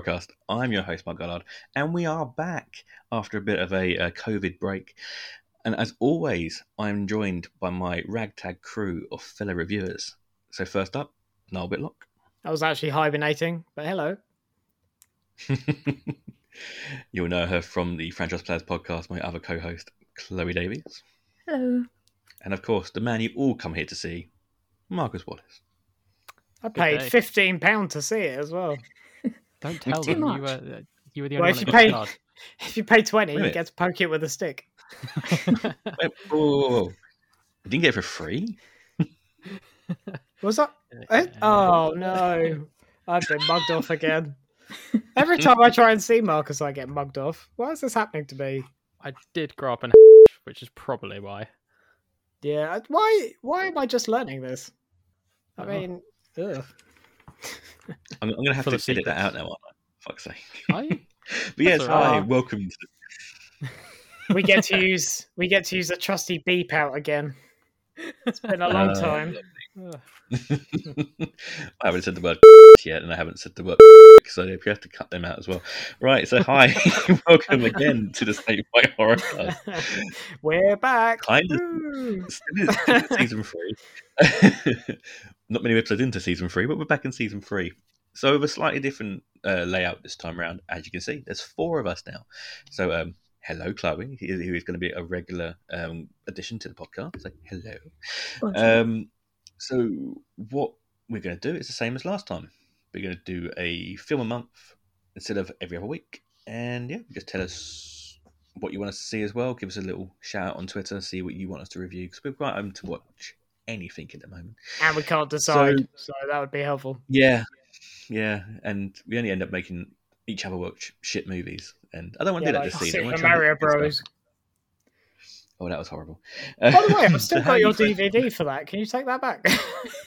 Horrorcast. I'm your host, Mark Goddard, and we are back after a bit of a, a COVID break. And as always, I'm joined by my ragtag crew of fellow reviewers. So first up, Noel Bitlock. I was actually hibernating, but hello. You'll know her from the Franchise Players podcast, my other co-host, Chloe Davies. Hello. And of course, the man you all come here to see, Marcus Wallace. I paid fifteen pound to see it as well. Don't tell Too them you were uh, you were the Well, only if one you that pay- got If you pay twenty, Wait a you get to poke it with a stick. Wait, whoa, whoa, whoa. You didn't get it for free? Was that? charged. eh? Oh no! I've been mugged off again. Every time I try and see Marcus, I get mugged off. Why is this happening to me? I did grow up in which is probably why. Yeah, why? Why am I just learning this? I Oh. mean, ugh. I'm, I'm going to have to the edit that out secrets. now, aren't I? Fuck's sake. Are you? But yes, That's hi, alright. welcome to we get to use we get to use the trusty beep out again. It's been a long Uh, time. Ugh. I haven't said the word yet, and I haven't said the word so if you have to cut them out as well. Right, so hi, welcome again to the Snake Fight Horror Cast. We're back. Kind of. Still is- still season three. Not many episodes into season three, but we're back in season three. So with a slightly different uh, layout this time around, as you can see, there's four of us now. So um, hello, Chloe, who who is going to be a regular um, addition to the podcast. So hello. Bonjour. Um, so what we're going to do is the same as last time. We're going to do a film a month instead of every other week, and yeah, just tell us what you want us to see as well. Give us a little shout out on Twitter, see what you want us to review because we're quite open to watch anything at the moment. And we can't decide, so, that would be helpful. Yeah, yeah, and we only end up making each other watch shit movies, and I don't want to Yeah, do that like this season. I Super wanna try and Mario Bros. Stuff. Oh, that was horrible. By the way, I've still got your DVD for that. Can you take that back?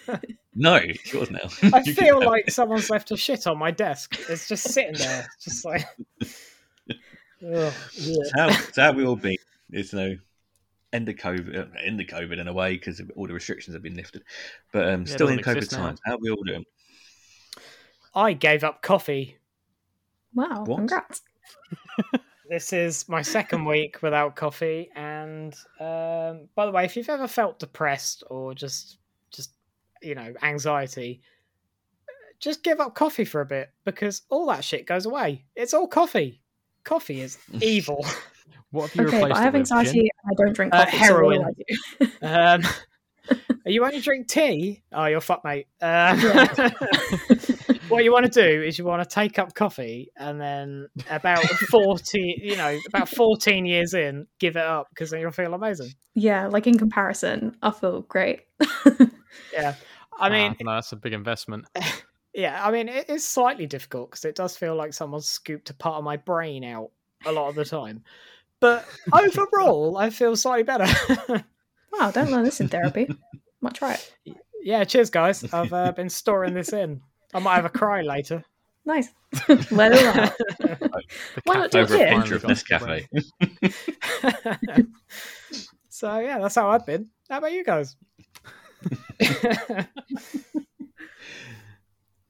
No, it's yours now. I You feel have like someone's left a shit on my desk. It's just sitting there, just like. Ugh. It's how, it's how we all been. It's you know, end of COVID, uh, end of COVID in a way because all the restrictions have been lifted, but um, Yeah, still in doesn't COVID times. How we all doing? I gave up coffee. wow, what? congrats. This is my second week without coffee, and um, by the way, if you've ever felt depressed or just, just you know, anxiety, just give up coffee for a bit because all that shit goes away. It's all coffee. Coffee is evil. What have you Okay, replaced but I have anxiety Gin? and I don't drink Uh, coffee. so what do heroin. I do? Um, you only drink tea? Oh, you're fuck, mate. Uh, what you want to do is you want to take up coffee and then about 40, you know, about 14 years in, give it up because then you'll feel amazing. yeah, like in comparison, I feel great. Yeah. I mean, Ah, no, that's a big investment. yeah, I mean, it is slightly difficult because it does feel like someone scooped a part of my brain out a lot of the time. But overall, I feel slightly better. wow, don't learn this in therapy. Might try it. yeah, cheers, guys. I've uh, been storing this in. I might have a cry later. Nice. Let it out. Why not cafe do it Over a here? of got to Nescafe. so yeah, that's how I've been. How about you guys?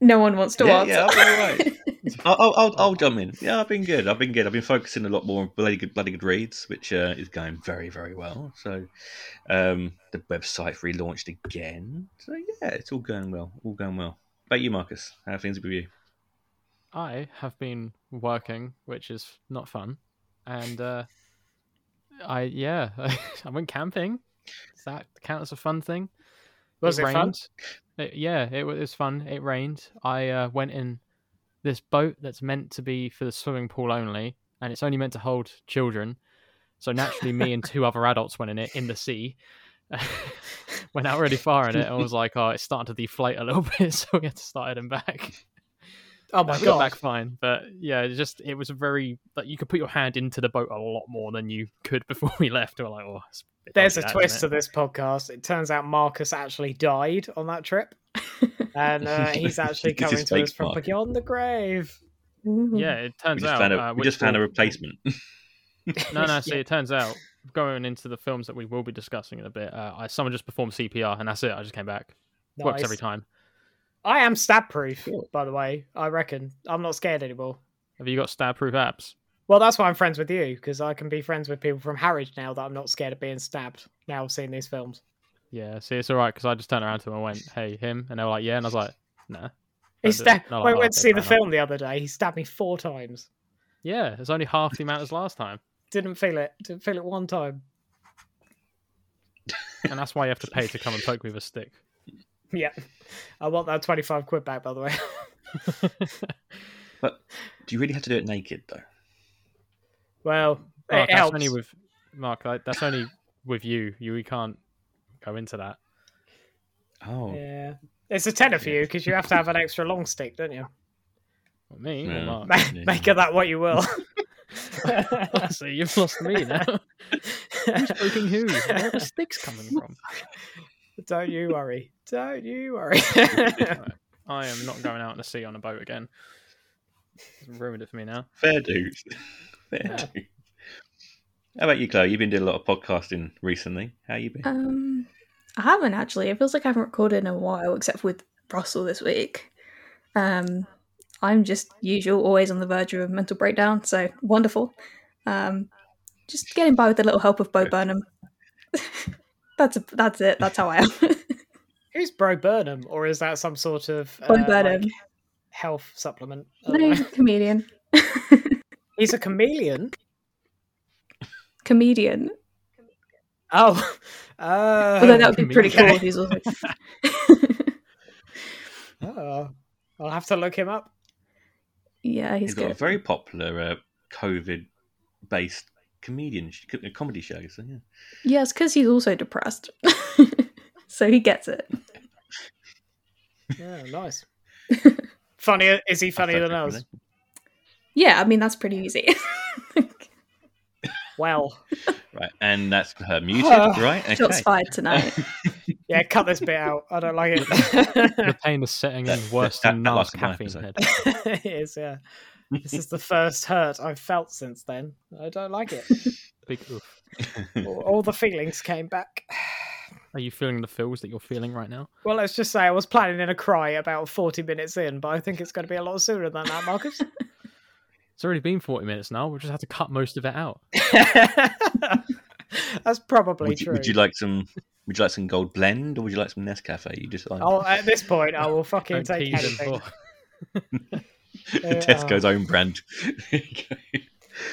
No one wants to Yeah, answer. yeah, I'll be. I'll, I'll, I'll, I'll jump in. Yeah, I've been good. I've been good. I've been focusing a lot more on bloody good, bloody good reads, which uh, is going very, very well. So, um, the website relaunched again. So yeah, it's all going well. All going well. About you, Marcus? How are things with you? I have been working, which is not fun, and uh, I yeah, I went camping. Does that count as a fun thing? Was it fun? It- yeah, it it was fun. It rained. I uh, went in this boat that's meant to be for the swimming pool only, and it's only meant to hold children. So naturally, me and two other adults went in it in the sea. Went out really far in it. and was like, oh, it's starting to deflate a little bit, so we had to start heading back. Oh my I got god! back fine, but yeah, it just it was a very like you could put your hand into the boat a lot more than you could before we left. We were like, oh, it's bit There's a that, twist to this podcast. It turns out Marcus actually died on that trip, and uh, he's actually coming to us from Marcus. beyond the grave. Ooh. it? Yeah, it We turns just out found a, uh, we just found a replacement. No, no. See, Yeah. it turns out going into the films that we will be discussing in a bit, uh, I someone just performed CPR, and that's it. I just came back. Works every time. I am stab proof, by the way. I reckon I'm not scared anymore. Have you got stab proof apps? Well, that's why I'm friends with you because I can be friends with people from Harwich now that I'm not scared of being stabbed. Now I've seen these films. Yeah, see, it's all right because I just turned around to him and went, "Hey, him," and they were like, "Yeah," and I was like, "Nah." He stabbed. No, I oh, went to see the film the other day. He stabbed me four times. Yeah, it's only half the amount as last time, Didn't feel it. Didn't feel it one time. and that's why you have to pay to come and poke me with a stick. Yeah, I want that twenty-five quid back. By the way. But do you really have to do it naked though? well, Mark, it that's helps. only with Mark. That's only with you. You we can't go into that. Oh, Yeah, it's a tenner for you because you have to have an extra long stick, don't you? Not me. Yeah. Mark. Ma- Yeah. Make of that what you will. See, you've lost me now. Who's poking who? Where are the sticks coming from? Don't you worry. Don't you worry. I am not going out in the sea on a boat again. It's ruined it for me now. fair dues. Fair Yeah. dues. How about you, Chloe? You've been doing a lot of podcasting recently. How you been? Um, I haven't actually. It feels like I haven't recorded in a while, except with Russell this week. Um, I'm just usual, always on the verge of a mental breakdown. So wonderful. Um, just getting by with a little help of Bo Burnham. that's a, that's it. That's how I am. Who's Bro Burnham, or is that some sort of Bo uh, Burnham. like, health supplement? I don't no, comedian. He's a chameleon. comedian. Oh, uh, Although that would be pretty cool if he's also. Oh, I'll have to look him up. Yeah, he's He's got a very popular uh, COVID-based comedian sh- comedy show. So yeah, Yeah, it's because he's also depressed. so he gets it. Yeah, nice. Funnier? Is he funnier than That's us? Yeah, I mean, that's pretty easy. Well, right, and that's her muted, right? Okay. Shots fired tonight. Yeah, cut this bit out. I don't like it. The pain is setting in worse that- than that Nars caffeine head. it is, yeah. This is the first hurt I've felt since then. I don't like it. Big oof. All, all the feelings came back. Are you feeling the feels that you're feeling right now? Well, let's just say I was planning in a cry about 40 minutes in, but I think it's going to be a lot sooner than that, Marcus. It's already been 40 minutes now. We'll just have to cut most of it out. That's probably would, you, true. would you like some? Would you like some gold blend, or would you like some Nescafe? You decide. I'll, at this point, I will fucking Don't take tease anything. Oh, Yeah. Tesco's own brand.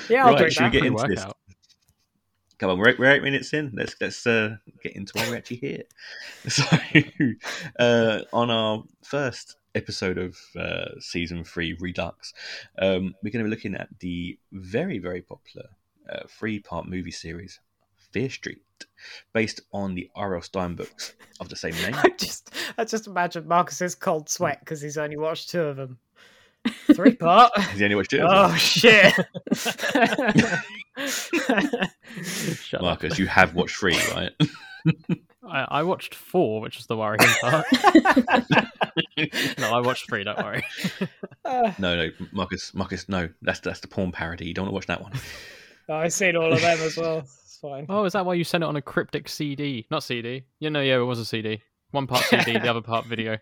Yeah, I'll Right, drink should we get into this? workout. Come on, we're, we're eight minutes in. Let's let's uh, get into why we're actually here. So, uh, on our first episode of uh, season three, Redux, um, we're going to be looking at the very very popular uh, three-part movie series, Fear Street, based on the R.L. Stine books of the same name. I just, I just imagine Marcus's cold sweat because he's only watched two of them. Three part. Has he only watched it? oh shit! Shut up. Marcus, you have watched three, right? I, I watched four, which is the worrying part. no, I watched three. Don't worry. No, no, Marcus, Marcus, no. That's that's the porn parody. You don't want to watch that one. I've seen all of them as well. It's fine. Oh, is that why you sent it on a cryptic CD? Not CD. You know, yeah, it was a CD. One part CD, the other part video.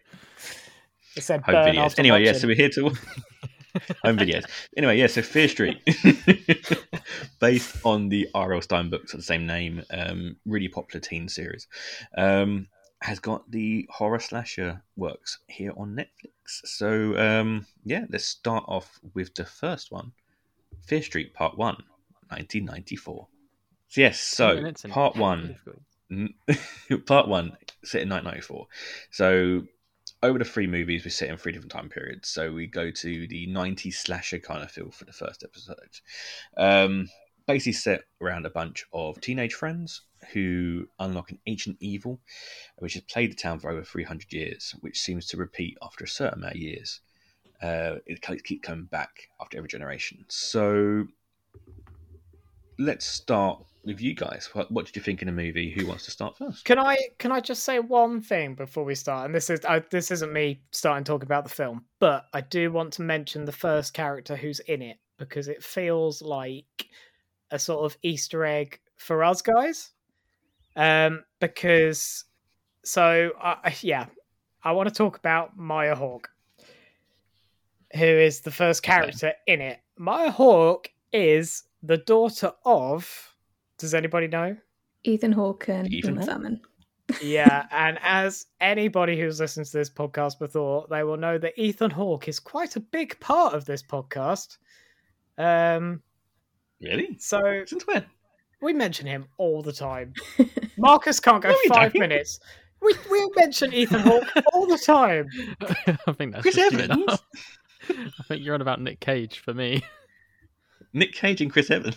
It said home burn videos. after Anyway, yeah, so we're here to home videos. Anyway, yeah, so Fear Street, based on the R.L. Stine books of the same name, um, really popular teen series, um, has got the horror slasher works here on Netflix. So um, yeah, let's start off with the first one, Fear Street Part One, 1994. Yes, so Part One. part one set in 1994 so over the three movies we sit in three different time periods. So we go to the 90s slasher kind of feel for the first episode. Um basically set around a bunch of teenage friends who unlock an ancient evil which has plagued the town for over 300 years which seems to repeat after a certain amount of years. Uh, it keeps coming back after every generation. So let's start with you guys. What, what did you think in the movie? Who wants to start first? Can I can I just say one thing before we start? And this is I, this isn't me starting talking about the film, but I do want to mention the first character who's in it because it feels like a sort of Easter egg for us guys. Um, because so uh, yeah, I want to talk about Maya Hawke, who is the first character in it. Maya Hawke is the daughter of. Does anybody know? Ethan Hawke and Ethan Uma Thurman. yeah, and as anybody who's listened to this podcast before, they will know that Ethan Hawke is quite a big part of this podcast. Um, Really? so Since when? we mention him all the time. Marcus can't go No, we five don't. minutes. We we mention Ethan Hawke all the time. I think that's Chris just Evans? I think you're on about Nick Cage for me. Nick Cage and Chris Evans.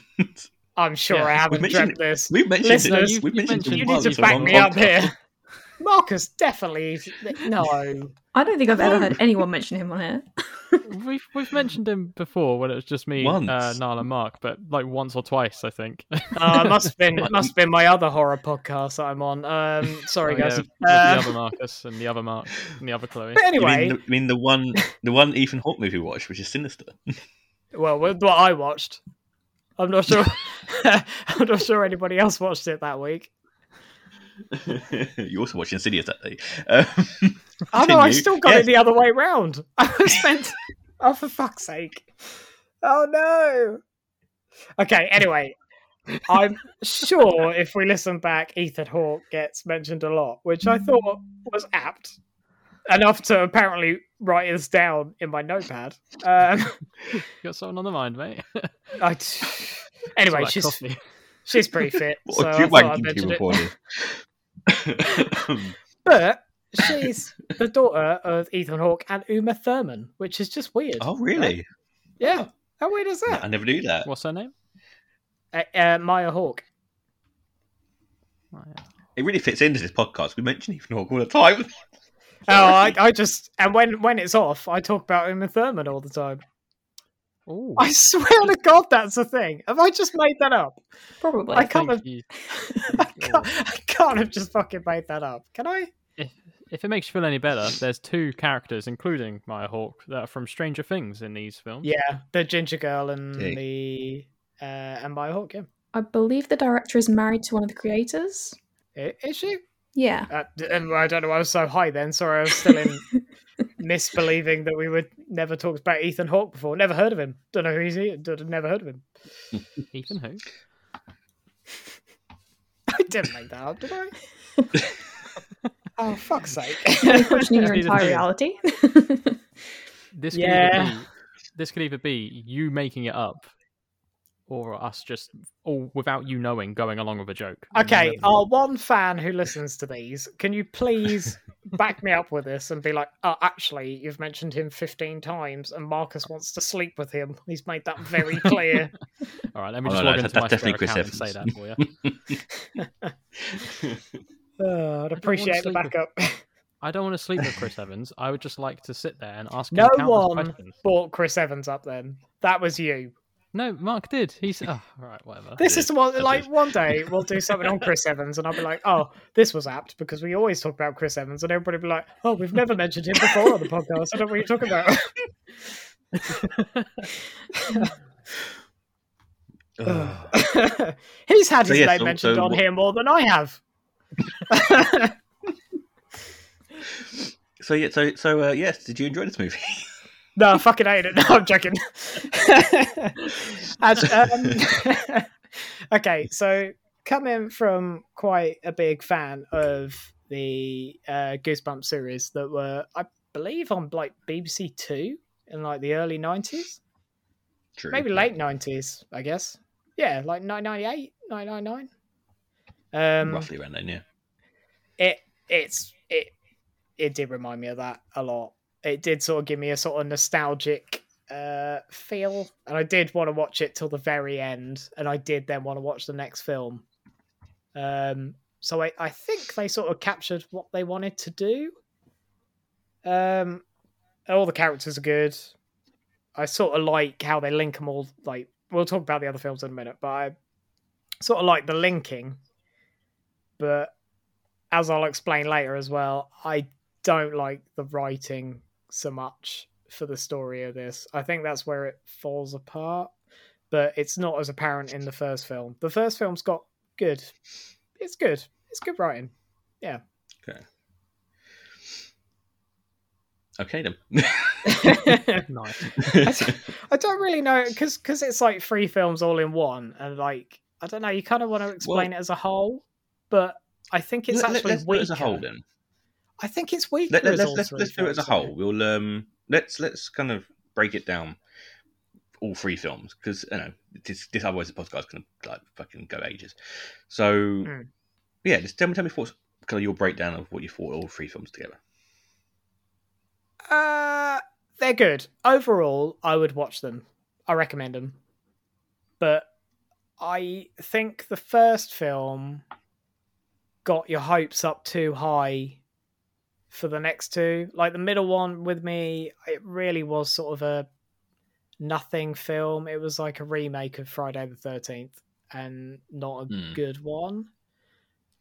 I'm sure Yeah, I haven't mentioned dreamt this. We've mentioned Listeners, it. you- We've mentioned, mentioned it You need to back one me up podcast. here. Marcus definitely no. I don't think I've ever heard anyone mention him on here. We've we've mentioned him before when it was just me, Once. uh, Niall, and Mark, but like once or twice, I think. Uh, it must have been it must have been my other horror podcast that I'm on. Um, sorry Oh, guys. yeah, Uh, the other Marcus and the other Mark and the other Chloe. but You anyway, mean, the, you mean the one, the one Ethan Hawke movie we watched, which is Sinister? well, with what I watched, I'm not sure. I'm not sure anybody else watched it that week. you also watched Insidious that day. Um, Oh no, I still got Yes. it the other way round. I was meant. oh, for fuck's sake! Oh no. Okay. Anyway, I'm sure if we listen back, Ethan Hawke gets mentioned a lot, which I thought was apt enough to apparently write this down in my notepad. Um, You got something on the mind, mate. I, anyway, she's coffee. she's pretty fit, What so a I cute thought I'd mention it. But she's the daughter of Ethan Hawke and Uma Thurman, which is just weird. oh, really? Yeah. How weird is that? I never knew that. What's her name? Uh, uh, Maya Hawke. Yeah. It really fits into this podcast. We mention Ethan Hawke all the time. Oh, I, I just and when when it's off, I talk about Uma Thurman all the time. Ooh, I swear to God, that's a thing. Have I just made that up? Probably. I can't think have- you- I can't, I can't have just fucking made that up. Can I? if, if it makes you feel any better, there's two characters, including Maya Hawke, that are from Stranger Things in these films. Yeah, the ginger girl and Yeah. the uh, and Maya Hawke. Yeah, I believe the director is married to one of the creators. Is she? Yeah. Uh, and I don't know. I was so high then. Sorry, I was still in misbelieving that we would never talked about Ethan Hawke before. Never heard of him. Don't know who he's. d- d- Never heard of him. Ethan who? I didn't make that up, did I? oh fuck's sake! You're questioning your entire reality. This could Yeah. either be this could either be you making it up, or us just all without you knowing going along with a joke. okay, our one fan who listens to these, can you please back me up with this and be like, "Oh, actually, you've mentioned him fifteen times, and Marcus wants to sleep with him. He's made that very clear." All right, let me Oh, just no, log no, into that's my definitely Chris account and say that for you. Oh, I'd appreciate the sleep with- backup. I don't want to sleep with Chris Evans. I would just like to sit there and ask No countless one questions. brought Chris Evans up. Then that was you. No, Mark did. He's oh, all right, whatever. This is what, I like, one day we'll do something on Chris Evans, and I'll be like, "Oh, this was apt because we always talk about Chris Evans," and everybody will be like, "Oh, we've never mentioned him before on the podcast. I don't know what you're talking about." Ugh. He's had So, his yes, name so- mentioned so on what- here more than I have. so yeah, so so uh, yes. Did you enjoy this movie? no, I fucking hate it. No, I'm joking. As- um, okay, so coming from quite a big fan of the uh, Goosebumps series that were, I believe, on like BBC Two in like the early '90s, True. maybe late '90s, I guess. Yeah, like 1998, 1999. Um, Roughly around then, yeah. it it's it it did remind me of that a lot. It did sort of give me a sort of nostalgic uh feel, and I did want to watch it till the very end, and I did then want to watch the next film. Um, so I I think they sort of captured what they wanted to do. Um, all the characters are good. I sort of like how they link them all. Like we'll talk about the other films in a minute, but I sort of like the linking. But as I'll explain later as well, I don't like the writing so much for the story of this. I think that's where it falls apart, but it's not as apparent in the first film. The first film's got good. It's good. It's good writing. Yeah. Okay. Okay then. Nice. I don't- I don't really know because because it's like three films all in one, and like I don't know. You kind of want to explain it as a whole, but I think it's Let- let- actually let's do weaker. it as a whole then. I think it's weaker. Let, let, let's let's, let's do it as a whole. We'll um let's let's kind of break it down all three films because you know this, this otherwise the podcast can like fucking go ages. So Mm. yeah, just tell me tell me what's kind of your breakdown of what you thought all three films together. Uh, they're good overall. I would watch them. I recommend them, but I think the first film got your hopes up too high for the next two. Like the middle one with me, it really was sort of a nothing film. It was like a remake of Friday the Thirteenth, and not a Hmm. good one.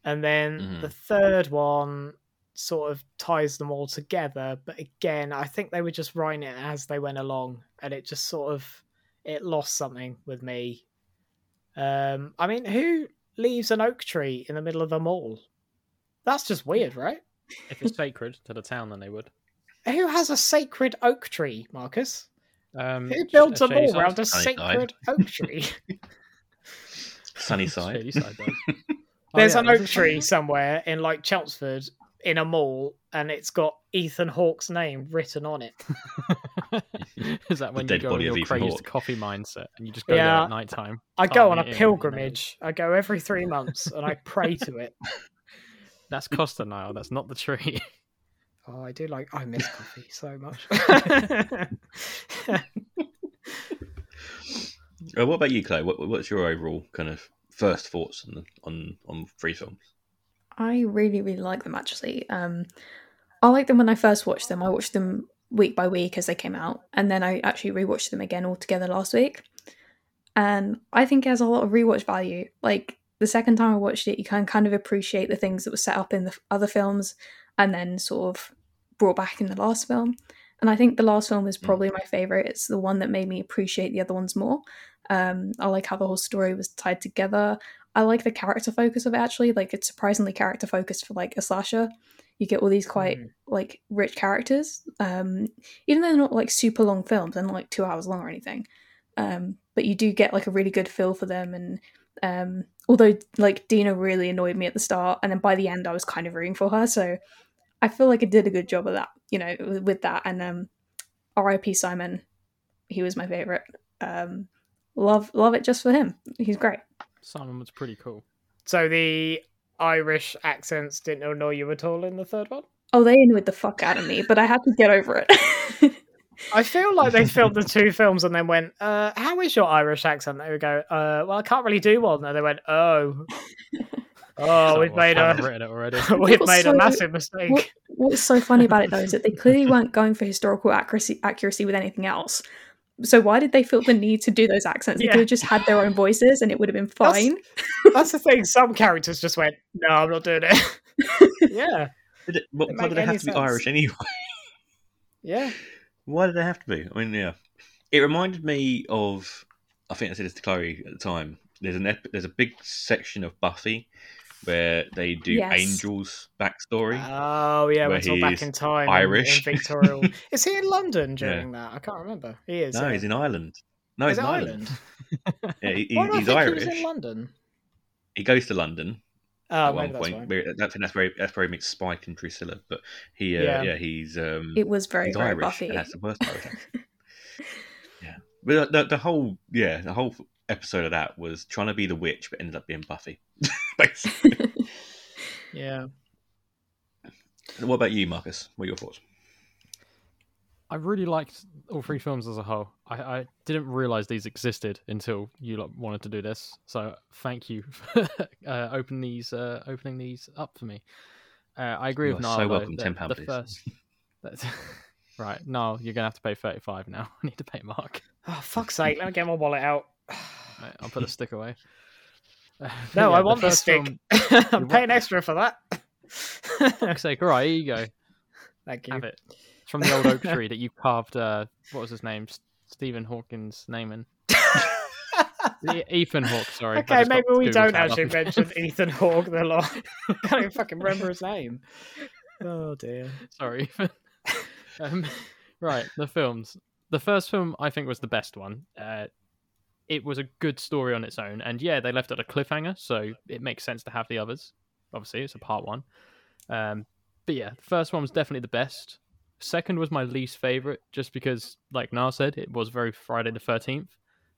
And then Mhm. the third one sort of ties them all together, but again, I think they were just writing it as they went along, and it just sort of it lost something with me. Um, I mean, who leaves an oak tree in the middle of a mall? That's just weird, right? If it's sacred to the town, then they would. Who has a sacred oak tree, Marcus? Um, Who builds a Shady mall around a Sunny sacred oak tree? Sunny side. Shady Side. Oh, There's yeah, an oak tree Sunny- somewhere in like Chelmsford in a mall, and it's got Ethan Hawke's name written on it. Is that when you dead go in body of your Ethan crazed Hawke. coffee mindset and you just go there at night time? I go on a Carving it in, pilgrimage. I go every three months and I pray to it. That's Costa Nile. That's not the tree. Oh, I do like. I miss coffee so much. Uh, what about you, Clay? What, what's your overall kind of first thoughts on the, on on three films? I really, really like them actually. Um, I like them when I first watched them. I watched them week by week as they came out, and then I actually rewatched them again all together last week. And I think it has a lot of rewatch value. Like the second time I watched it, you can kind of appreciate the things that were set up in the other films, and then sort of brought back in the last film. And I think the last film is probably my favorite. It's the one that made me appreciate the other ones more. Um, I like how the whole story was tied together. I like the character focus of it actually. Like it's surprisingly character focused for like a slasher. You get all these quite Mhm. like rich characters. Um, even though they're not like super long films, they're not like two hours long or anything. Um, but you do get like a really good feel for them and um although like Deena really annoyed me at the start and then by the end I was kind of rooting for her. So I feel like it did a good job of that, you know, with, with that. And um R.I.P. Simon, he was my favorite. Um love love it just for him. He's great. Simon was pretty cool. so the Irish accents didn't annoy you at all in the third one. Oh, they annoyed the fuck out of me, but I had to get over it. I feel like they filmed the two films and then went, uh, "How is your Irish accent?" They would go, uh, "Well, I can't really do one." And they went, "Oh, oh, we've made kind of a written it already. we've What's made a massive mistake." what, what's so funny about it though is that they clearly weren't going for historical accuracy accuracy with anything else. So why did they feel the need to do those accents? They Yeah. could have just had their own voices and it would have been fine. That's the thing. Some characters just went, "No, I'm not doing it." yeah, Did it, what, Didn't why did they have any to be. Irish anyway? yeah. Why did they have to be? I mean, yeah, it reminded me of. I think I said this to Chloe at the time. There's an ep- there's a big section of Buffy where they do Yes. Angel's backstory. Oh yeah, Where went all back in time. Irish. in Victorial. is he in London during that? I can't remember. He is. no, yeah. he's in Ireland. No, Is he's in Ireland. Ireland? Yeah, he, Why do I he's think Irish. He was in London. He goes to London at maybe one point. why. Where- I think that's very that's very mixed Spike and Drusilla, but he uh, Yeah. yeah. he's um It was very, he's very Irish Buffy. and has the worst Irish accent. yeah, but the, the whole yeah the whole episode of that was trying to be the witch, but ended up being Buffy. Basically. Yeah. what about you, Marcus? What are your thoughts? I really liked all three films as a whole. I, I didn't realize these existed until you lot wanted to do this. So thank you for uh, open these, uh, opening these up for me. Uh, I agree You with are Niall. so though, welcome. that £10 the please. first. Right, Niall, you're gonna have to pay thirty-five now. I need to pay Mark. Oh fuck's sake! Let me get my wallet out. Right, I'll put the stick away. Uh, No, yeah, I want the first stick. film- I'm paying extra for that. fuck's sake! All right, here you go. Thank you. Have it. From the old oak tree that you carved. Uh, what was his name? Stephen Hawkins' name in. Ethan Hawke. Sorry. Okay, maybe we Google don't up actually mention Ethan Hawke the lot. I can't even fucking remember his name. Oh dear. Sorry, Ethan. Um, right, the films. The first film I think was the best one. Uh, it was a good story on its own, and yeah, they left it a cliffhanger, so it makes sense to have the others. Obviously, it's a part one. Um, but yeah, the first one was definitely the best. Second was my least favorite, just because, like Niall said, it was very Friday the Thirteenth.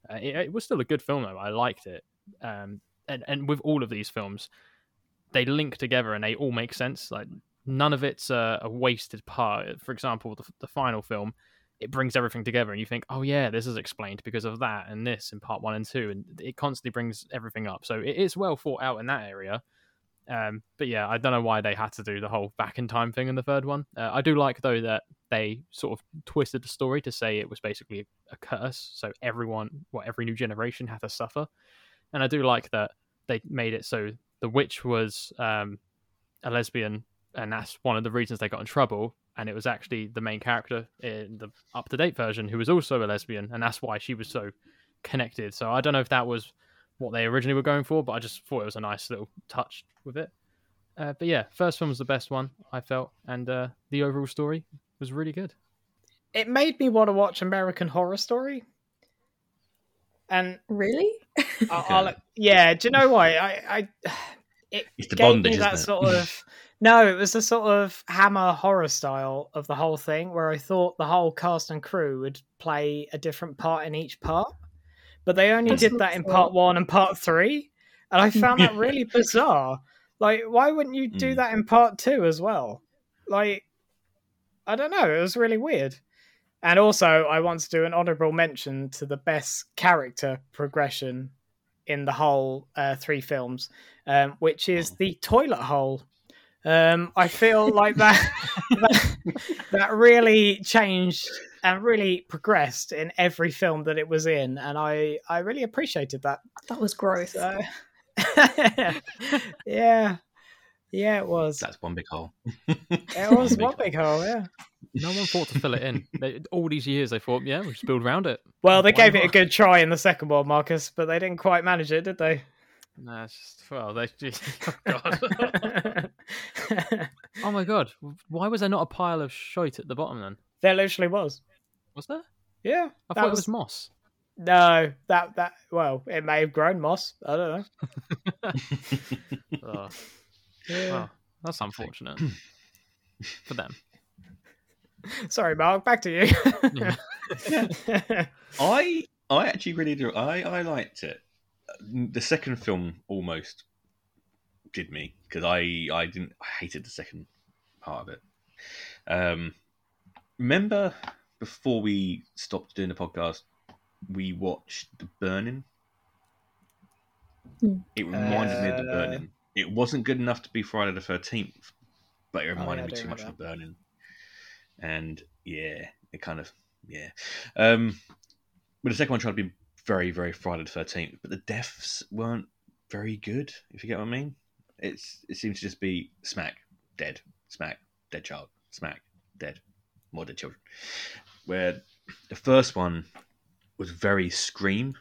Uh, it, it was still a good film though. I liked it. Um, and and with all of these films, they link together and they all make sense. Like none of it's a, a wasted part. For example, the, the final film, it brings everything together, and you think, oh yeah, this is explained because of that and this in part one and two, and it constantly brings everything up. So it is well thought out in that area. Um, but yeah, I don't know why they had to do the whole back in time thing in the third one. Uh, I do like though that they sort of twisted the story to say it was basically a curse, so everyone, well, every new generation had to suffer. And I do like that they made it so the witch was um, a lesbian, and that's one of the reasons they got in trouble. And it was actually the main character in the up to date version who was also a lesbian, and that's why she was so connected. So I don't know if that was what they originally were going for, but I just thought it was a nice little touch with it. Uh, but yeah, first one was the best one I felt, and uh, the overall story was really good. It made me want to watch American Horror Story. And Really? I- I'll, yeah, do you know why? I, I it It's the gave bondage, me that isn't it? sort of no, it was the sort of hammer horror style of the whole thing, where I thought the whole cast and crew would play a different part in each part, but they only That's did that in fair. part one and part three, and I found that really bizarre. Like, why wouldn't you do Mm. that in part two as well? Like, I don't know. It was really weird. And also, I want to do an honourable mention to the best character progression in the whole uh, three films, um, which is the toilet hole. Um, I feel like that, that that really changed and really progressed in every film that it was in, and I I really appreciated that. That was growth. So, yeah, yeah, it was. That's one big hole. It was big one big hole. Yeah. No one thought to fill it in. They, all these years, they thought, yeah, we'll just build around it. Well, they Why gave it a good try in the second one, Marcus, but they didn't quite manage it, did they? Nah, it's just well, they. Just, oh, God. oh my god! Why was there not a pile of shite at the bottom then? there literally was. Was there? Yeah, I that thought it was moss. no. That that well, it may have grown moss. I don't know. Oh, Yeah. well, that's unfortunate for them. Sorry, Mark. Back to you. Yeah. I I actually really do. I I liked it. The second film almost did me because I I didn't I hated the second part of it. Um, remember before we stopped doing the podcast, we watched The Burning. Hmm. It reminded me of The Uh, Burning. It wasn't good enough to be Friday the Thirteenth, but it yeah, reminded I me too much remember of The Burning. And yeah, it kind of yeah. Um, but the second one tried to be very, very Friday the Thirteenth, but the deaths weren't very good. If you get what I mean, it's it seems to just be smack, dead, smack, dead child, smack, dead, more dead children. Where the first one was very scream,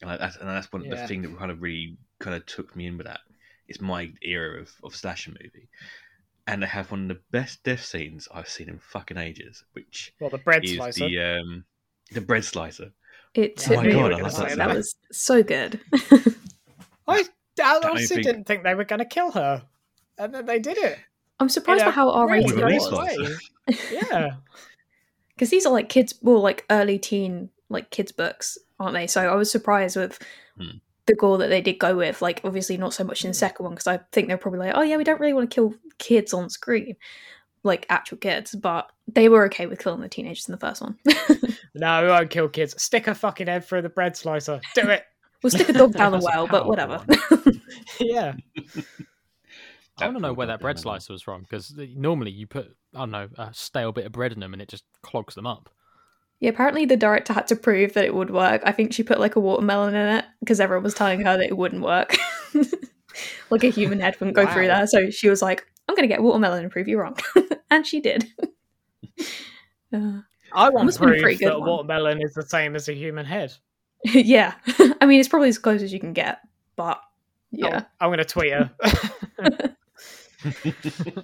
and I- that's, and that's one Yeah. the thing that kind of really kind of took me in with that. It's my era of, of slasher movie. And they have one of the best death scenes I've seen in fucking ages, which well, the bread is slicer. the um, the bread slicer. It Oh took my me. God, a I that that was so good. I, I honestly think- didn't think they were going to kill her, and then they did it. I'm surprised In by how R really rated it With a nice was. Yeah, because these are like kids well like early teen like kids books aren't they so i was surprised with Hmm. the gore that they did go with like obviously not so much in the second one because i think they're probably like oh yeah we don't really want to kill kids on screen like actual kids but they were okay with killing the teenagers in the first one no, we won't kill kids. Stick a fucking head through the bread slicer. Do it. we'll stick a dog down the well but whatever yeah. I want to know where that bread slicer was from because normally you put I don't know a stale bit of bread in them and it just clogs them up. yeah apparently the director had to prove that it would work i think she put like a watermelon in it because everyone was telling her that it wouldn't work like a human head wouldn't go through Wow. there so she was like i'm gonna get watermelon and prove you wrong and she did Uh, I want must have been proof that one. watermelon is the same as a human head. yeah i mean it's probably as close as you can get but yeah I'm, I'm going to tweet her.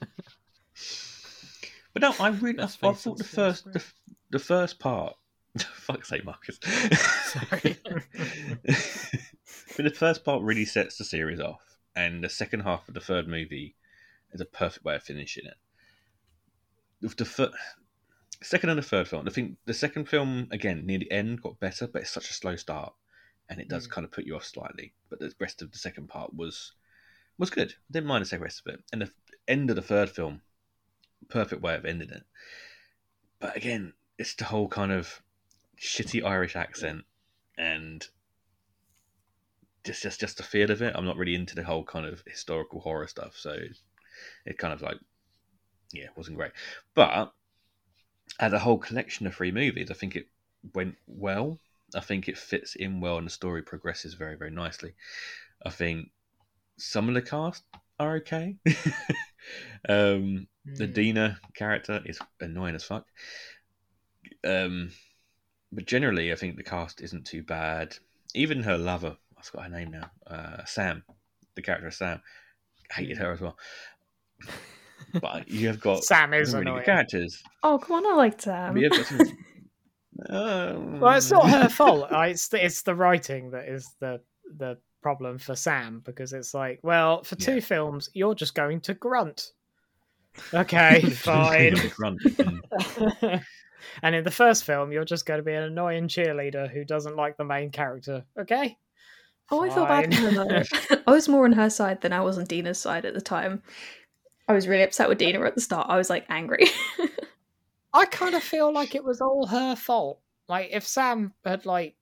But no, I really, I, I thought the first, the, the first part. Fuck's sake, Marcus. Sorry. but the first part really sets the series off, and the second half of the third movie is a perfect way of finishing it. With the fir- second and the third film, I think the second film again near the end got better, but it's such a slow start, and it does Mm. kind of put you off slightly. But the rest of the second part was was good. I didn't mind the second rest of it, and the end of the third film, perfect way of ending it. But again, it's the whole kind of shitty Irish accent and just just just the feel of it. I'm not really into the whole kind of historical horror stuff, so it kind of like yeah, wasn't great. But as a whole collection of three movies, I think it went well. I think it fits in well, and the story progresses very very nicely. I think some of the cast are okay. um, the Mm. Deena character is annoying as fuck. Um, but generally, I think the cast isn't too bad. Even her lover, I forgot her name now, uh, Sam, the character of Sam, hated her as well. But you have got Sam is some really annoying. good characters. Oh, come on, I like Sam. But you've got some- Um, Well, it's not her fault. Uh, It's the, it's the writing that is the the problem for Sam because it's like, well, for two Yeah. films, you're just going to grunt. Okay, fine. Grunt and- and in the first film, you're just going to be an annoying cheerleader who doesn't like the main character. Okay. Oh, I feel bad for her though. I was more on her side than I was on Deena's side at the time. I was really upset with Deena at the start. I was like angry. I kind of feel like it was all her fault. Like if Sam had like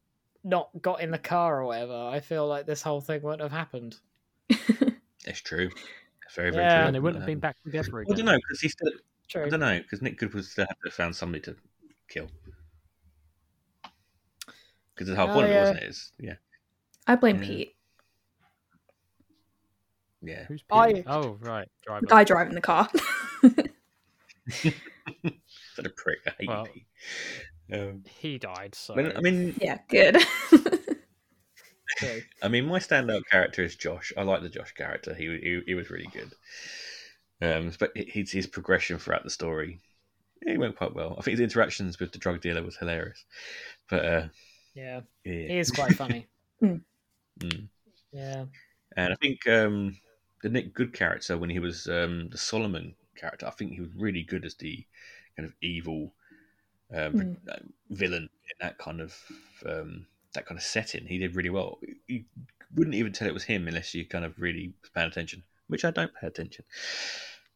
not got in the car or whatever, I feel like this whole thing wouldn't have happened. It's true. It's very, very Yeah. true. and they wouldn't have been Um, back together I don't know because he still. True. I don't know because Nick Goode would still have to have found somebody to kill. Because the whole Oh, point of it, wasn't it? Is yeah, I blame Yeah. Pete. yeah. Who's I- Pete? Oh, right. Driver. The guy driving the car. What a prick! I hate Well, Pete. Um, He died, so. I mean, I mean, yeah, good. I mean, my standout character is Josh. I like the Josh character. He he, he was really good. Um, but his his progression throughout the story, he went quite well. I think his interactions with the drug dealer was hilarious. But uh, Yeah, yeah, he is quite funny. Mm. Yeah. And I think um, the Nick Goode character, when he was um, the Solomon character, I think he was really good as the kind of evil um, Mm. uh, villain in that kind of um, that kind of setting. He did really well. You wouldn't even tell it was him unless you kind of really was paying attention, which I don't pay attention.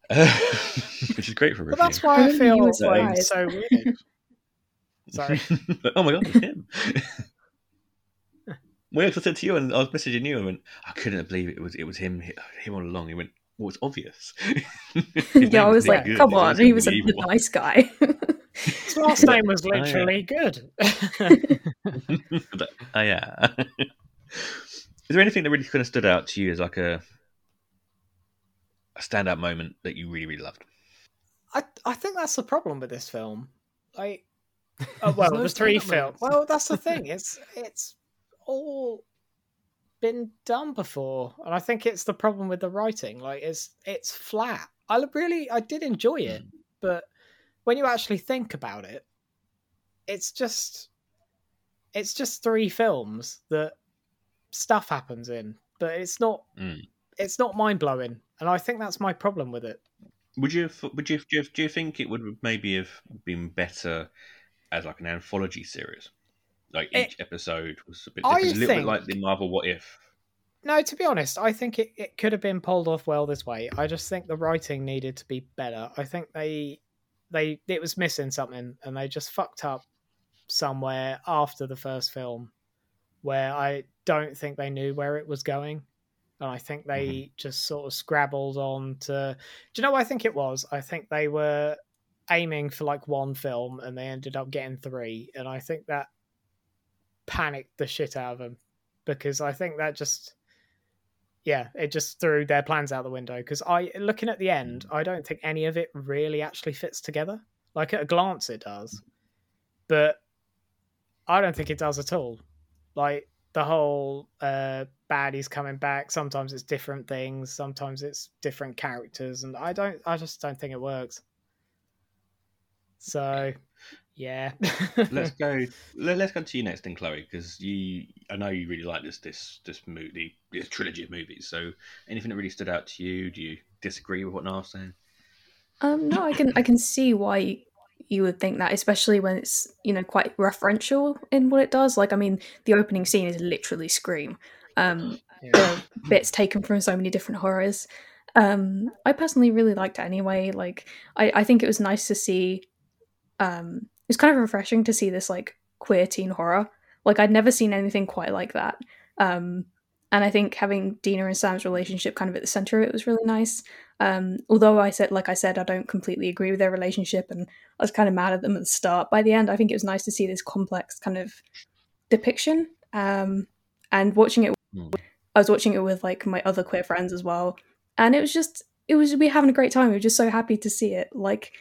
Uh, which is great for a But review. that's why I feel you were it's like surprised. so weird. Sorry. oh my god, it's him. well, yeah, 'cause I said to you, and I was messaging you, and went, I couldn't believe it was it was him him all along. He went, well, it's obvious. Yeah, I was Nick like, Good. come on, he was a gonna be evil. nice guy. His last name was Oh, yeah. literally good. Oh yeah. Is there anything that really kind of stood out to you as like a a standout moment that you really really loved? I I think that's the problem with this film. Like, oh, There's well, no the three films. Well, that's the thing. It's it's all been done before, and I think it's the problem with the writing. Like, it's it's flat. I really I did enjoy it, hmm. but when you actually think about it, it's just it's just three films that stuff happens in, but it's not Mm. it's not mind blowing, and I think that's my problem with it. Would you have, would you do you do you think it would maybe have been better as like an anthology series? Like It- each episode was a bit different, a little bit like the Marvel What If. No, to be honest, I think it, it could have been pulled off well this way. I just think the writing needed to be better. I think they they it was missing something and they just fucked up somewhere after the first film where I don't think they knew where it was going. And I think they mm-hmm. just sort of scrabbled on to Do you know what I think it was? I think they were aiming for like one film and they ended up getting three and I think that panicked the shit out of them because I think that just yeah, it just threw their plans out the window. Because I, looking at the end, I don't think any of it really actually fits together. Like at a glance, it does, but I don't think it does at all. Like the whole uh, baddies coming back. Sometimes it's different things. Sometimes it's different characters, and I don't. I just don't think it works. So, yeah. let's go. Let, us go to you next, then, Chloe, because you. I know you really like this this this movie, this trilogy of movies. So, anything that really stood out to you? Do you disagree with what Niall's saying? Um, no, I can I can see why you would think that, especially when it's you know quite referential in what it does. Like, I mean, the opening scene is literally Scream. Um, Yeah. bits taken from so many different horrors. Um, I personally really liked it anyway. Like, I, I think it was nice to see. Um, it was kind of refreshing to see this like queer teen horror. Like, I'd never seen anything quite like that. Um, and I think having Deena and Sam's relationship kind of at the center of it was really nice. Um, although I said, like I said, I don't completely agree with their relationship, and I was kind of mad at them at the start. By the end, I think it was nice to see this complex kind of depiction. Um, and watching it Hmm. I was watching it with like my other queer friends as well, and it was just it was we were having a great time. We were just so happy to see it like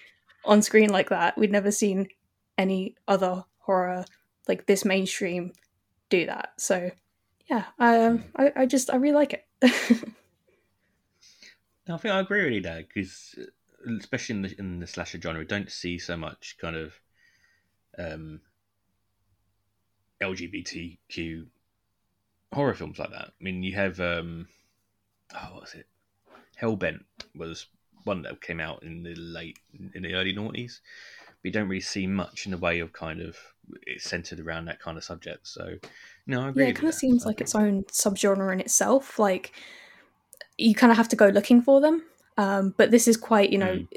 on screen like that. We'd never seen any other horror like this mainstream do that. So yeah, um, I I just I really like it. I think I agree with you there because, especially in the in the slasher genre, we don't see so much kind of um, LGBTQ horror films like that. I mean, you have um, oh, what was it? Hellbent was one that came out in the late in the early noughties. But you don't really see much in the way of kind of it's centered around that kind of subject. So, no, I agree. yeah, it kind you of seems like its own subgenre in itself. Like you kind of have to go looking for them. Um, but this is quite, you know, Mm.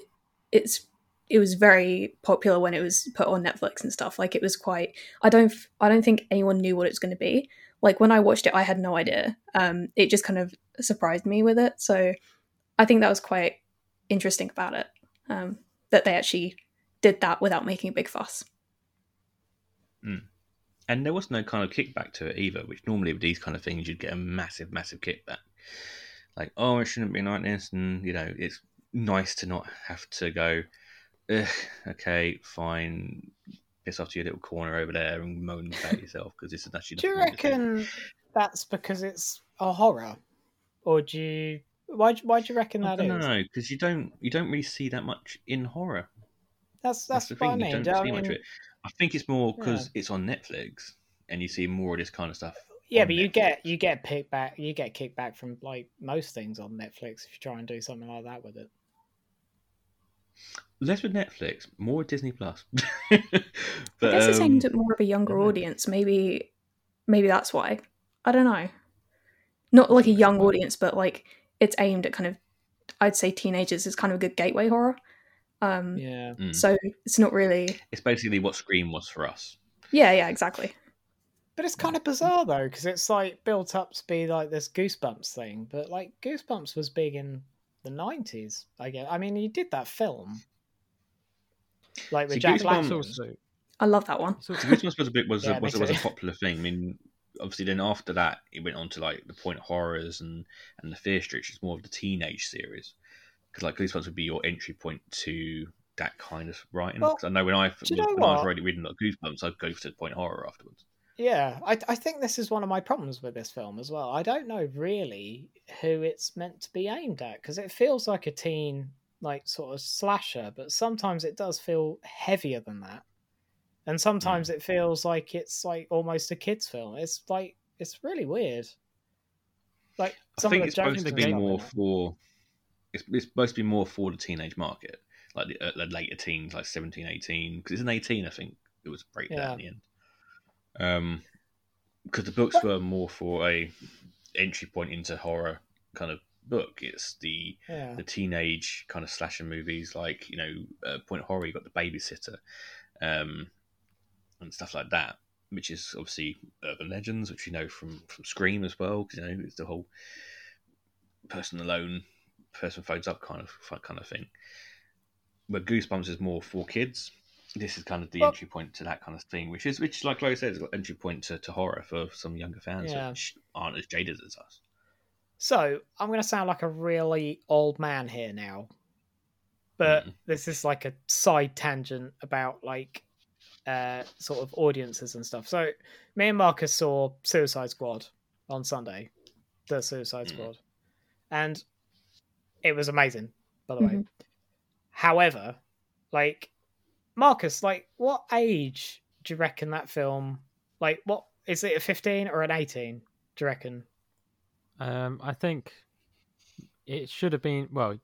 it's it was very popular when it was put on Netflix and stuff. Like it was quite. I don't. I don't think anyone knew what it was going to be. Like when I watched it, I had no idea. Um, it just kind of surprised me with it. So I think that was quite interesting about it. Um, that they actually did that without making a big fuss. Hmm. and there was no kind of kickback to it either, which normally with these kind of things you'd get a massive, massive kickback. Like, oh, it shouldn't be like this, and you know, it's nice to not have to go, Ugh, okay, fine, piss off to your little corner over there and moan about yourself because this is actually. do you nothing to reckon that's because it's a horror? Or do you. Why, why do you reckon I that don't is? know because you don't you don't really see that much in horror. That's, that's, the what I thing. mean. You Do don't I see much of it. I think it's more because it's on Netflix and you see more of this kind of stuff. Yeah, on but you get you get kickback you get kickback from like most things on Netflix if you try and do something like that with it. less with Netflix, more with Disney Plus. I but guess it's um, aimed at more of a younger audience. Maybe, maybe that's why. I don't know. Not like a young audience, but like it's aimed at kind of, I'd say teenagers is kind of a good gateway horror. Um, Yeah. mm. So it's not really. it's basically what Scream was for us. Yeah, yeah, exactly. But it's kind of bizarre though, because it's like built up to be like this Goosebumps thing, but like Goosebumps was big in the nineties. I guess. I mean, you did that film, like with See, Jack Goosebumps- Black. Also, I love that one. it's also Goosebumps was a bit was Yeah, a, was, a, was a popular thing. I mean, obviously, then after that, it went on to like the Point of Horrors and and the Fear Street, which is more of the teenage series. Because like Goosebumps would be your entry point to that kind of writing. Well, I know when I do you know when I was already reading like Goosebumps, I'd go to Point Horror afterwards. Yeah, I I think this is one of my problems with this film as well. I don't know really who it's meant to be aimed at because it feels like a teen like sort of slasher, but sometimes it does feel heavier than that, and sometimes hmm. it feels like it's like almost a kids' film. It's like it's really weird. Like I think it's supposed to be more for it's, it's supposed to be more for the teenage market, like the, uh, the later teens, like 17, 18. Because it's an eighteen, I think it was break Yeah. that in the end. Um, because the books were more for a entry point into horror kind of book. It's the Yeah. the teenage kind of slasher movies, like you know, uh, Point Horror. You got the Babysitter, um, and stuff like that, which is obviously urban legends, which you know from from Scream as well. 'cause, you know, it's the whole person alone, person phones up kind of kind of thing. But Goosebumps is more for kids. This is kind of the Well- entry point to that kind of thing, which is which, like Chloe said, is got entry point to, to horror for some younger fans Yeah. which aren't as jaded as us. So I'm going to sound like a really old man here now, but Mm. this is like a side tangent about like uh sort of audiences and stuff. So me and Marcus saw Suicide Squad on Sunday, the Suicide Mm. Squad, and it was amazing. By the way, Mhm. however, like Marcus, like, what age do you reckon that film? Like, what is it? A fifteen or an eighteen? Do you reckon? Um, I think it should have been. Well,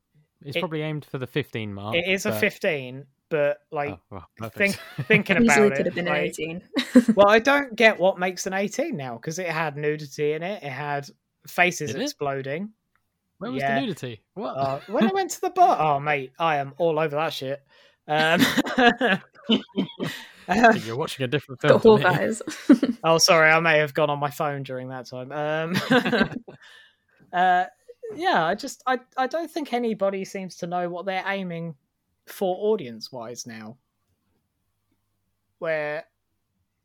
it's It- probably aimed for the 15 mark. it is a fifteen, but like, Oh, well, perfect. think, thinking about Easily it, could have been an 18. well, I don't get what makes an eighteen now because it had nudity in it. It had faces Did it? Exploding. Where was yeah. the nudity? What? Uh, when I went to the bar, oh mate, I am all over that shit. Um, I you're watching a different film. Got four guys. oh, sorry, I may have gone on my phone during that time. Um, uh, yeah, I just I I don't think anybody seems to know what they're aiming for audience wise now. Where,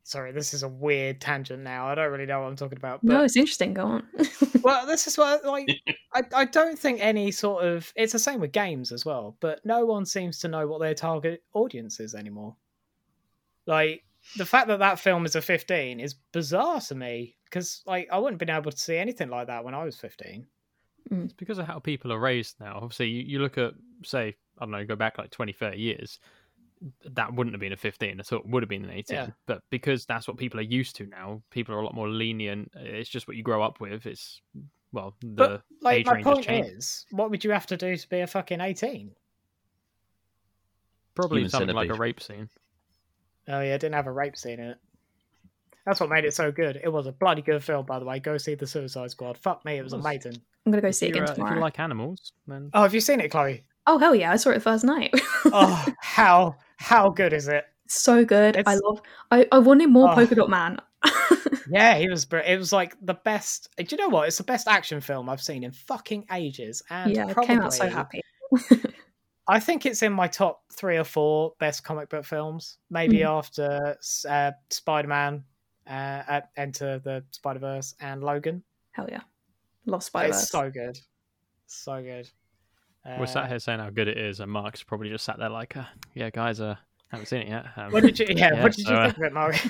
sorry, this is a weird tangent now. I don't really know what I'm talking about. But no, it's interesting. Go on. well, this is what like I, I don't think any sort of it's the same with games as well, but no one seems to know what their target audience is anymore. Like the fact that that film is a 15 is bizarre to me because like I wouldn't have been able to see anything like that when I was 15. Mm. It's because of how people are raised now. Obviously, you, you look at, say, I don't know, go back like 20, 30 years, that wouldn't have been a 15 at all. It would have been an 18. Yeah. But because that's what people are used to now, people are a lot more lenient. It's just what you grow up with. It's, well, the But like age my range point is, what would you have to do to be a fucking 18? Probably Human something like a rape scene. Oh yeah, it didn't have a rape scene in it. That's what made it so good. It was a bloody good film, by the way. Go see the Suicide Squad. Fuck me, it was Was. amazing. I'm gonna go see it again uh, if tomorrow. you like animals, then Oh, have you seen it, Chloe? Oh hell yeah! I saw it the first night. Oh, how how good is it? so good. I love. I, I wanted more Oh. Polka Dot Man. Yeah, he was. br- It was like the best. Do you know what? It's the best action film I've seen in fucking ages. And yeah, I probably, came out so happy. I think it's in my top three or four best comic book films. Maybe Mm. after uh, Spider Man, uh, Enter the Spider Verse, and Logan. Hell yeah, Lost Spider It's so good, so good. We're Uh, sat here saying how good it is, and Mark's probably just sat there like, uh, yeah, guys, uh, haven't seen it yet. Um, What did you? Yeah, Yeah, what did so, you uh, think of it, Mark?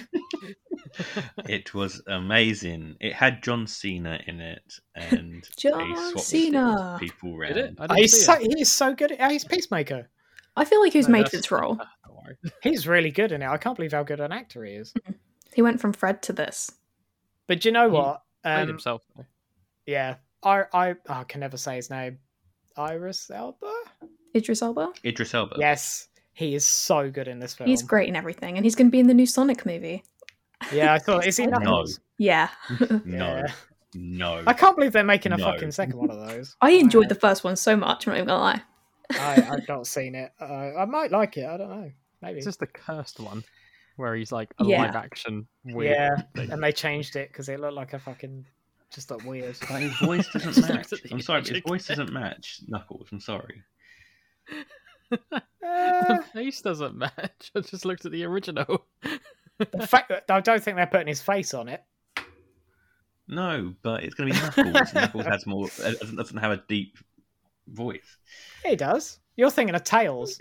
It was amazing. It had John Cena in it, and John Cena. people Did around. it? I didn't he's see so it. he's so good. At, he's Peacemaker. I feel like he's No, made for this role. Don't worry. He's really good in it. I can't believe how good an actor he is. He went from Fred to this. But do you know He what? Played Um, himself. though. yeah, I, I oh, I can never say his name. Iris Elba. Idris Elba. Idris Elba. Yes, he is so good in this film. He's great in everything, and he's going to be in the new Sonic movie. Yeah, I thought is he No. Yeah, No, Yeah. no. I can't believe they're making a No. fucking second one of those. I enjoyed the first one so much. I'm not even gonna lie. I, I've not seen it. Uh, I might like it. I don't know. Maybe. It's just the cursed one where he's like a Yeah. live action weird Yeah, thing? and they changed it because it looked like a fucking just like weird. But his voice doesn't match. looked at the I'm sorry, but his voice doesn't match Knuckles. I'm sorry. Uh, the face doesn't match. I just looked at the original. the fact that I don't think they're putting his face on it. No, but it's going to be Knuckles. Knuckles has more. uh, Doesn't, doesn't have a deep voice. He does. You're thinking of Tails.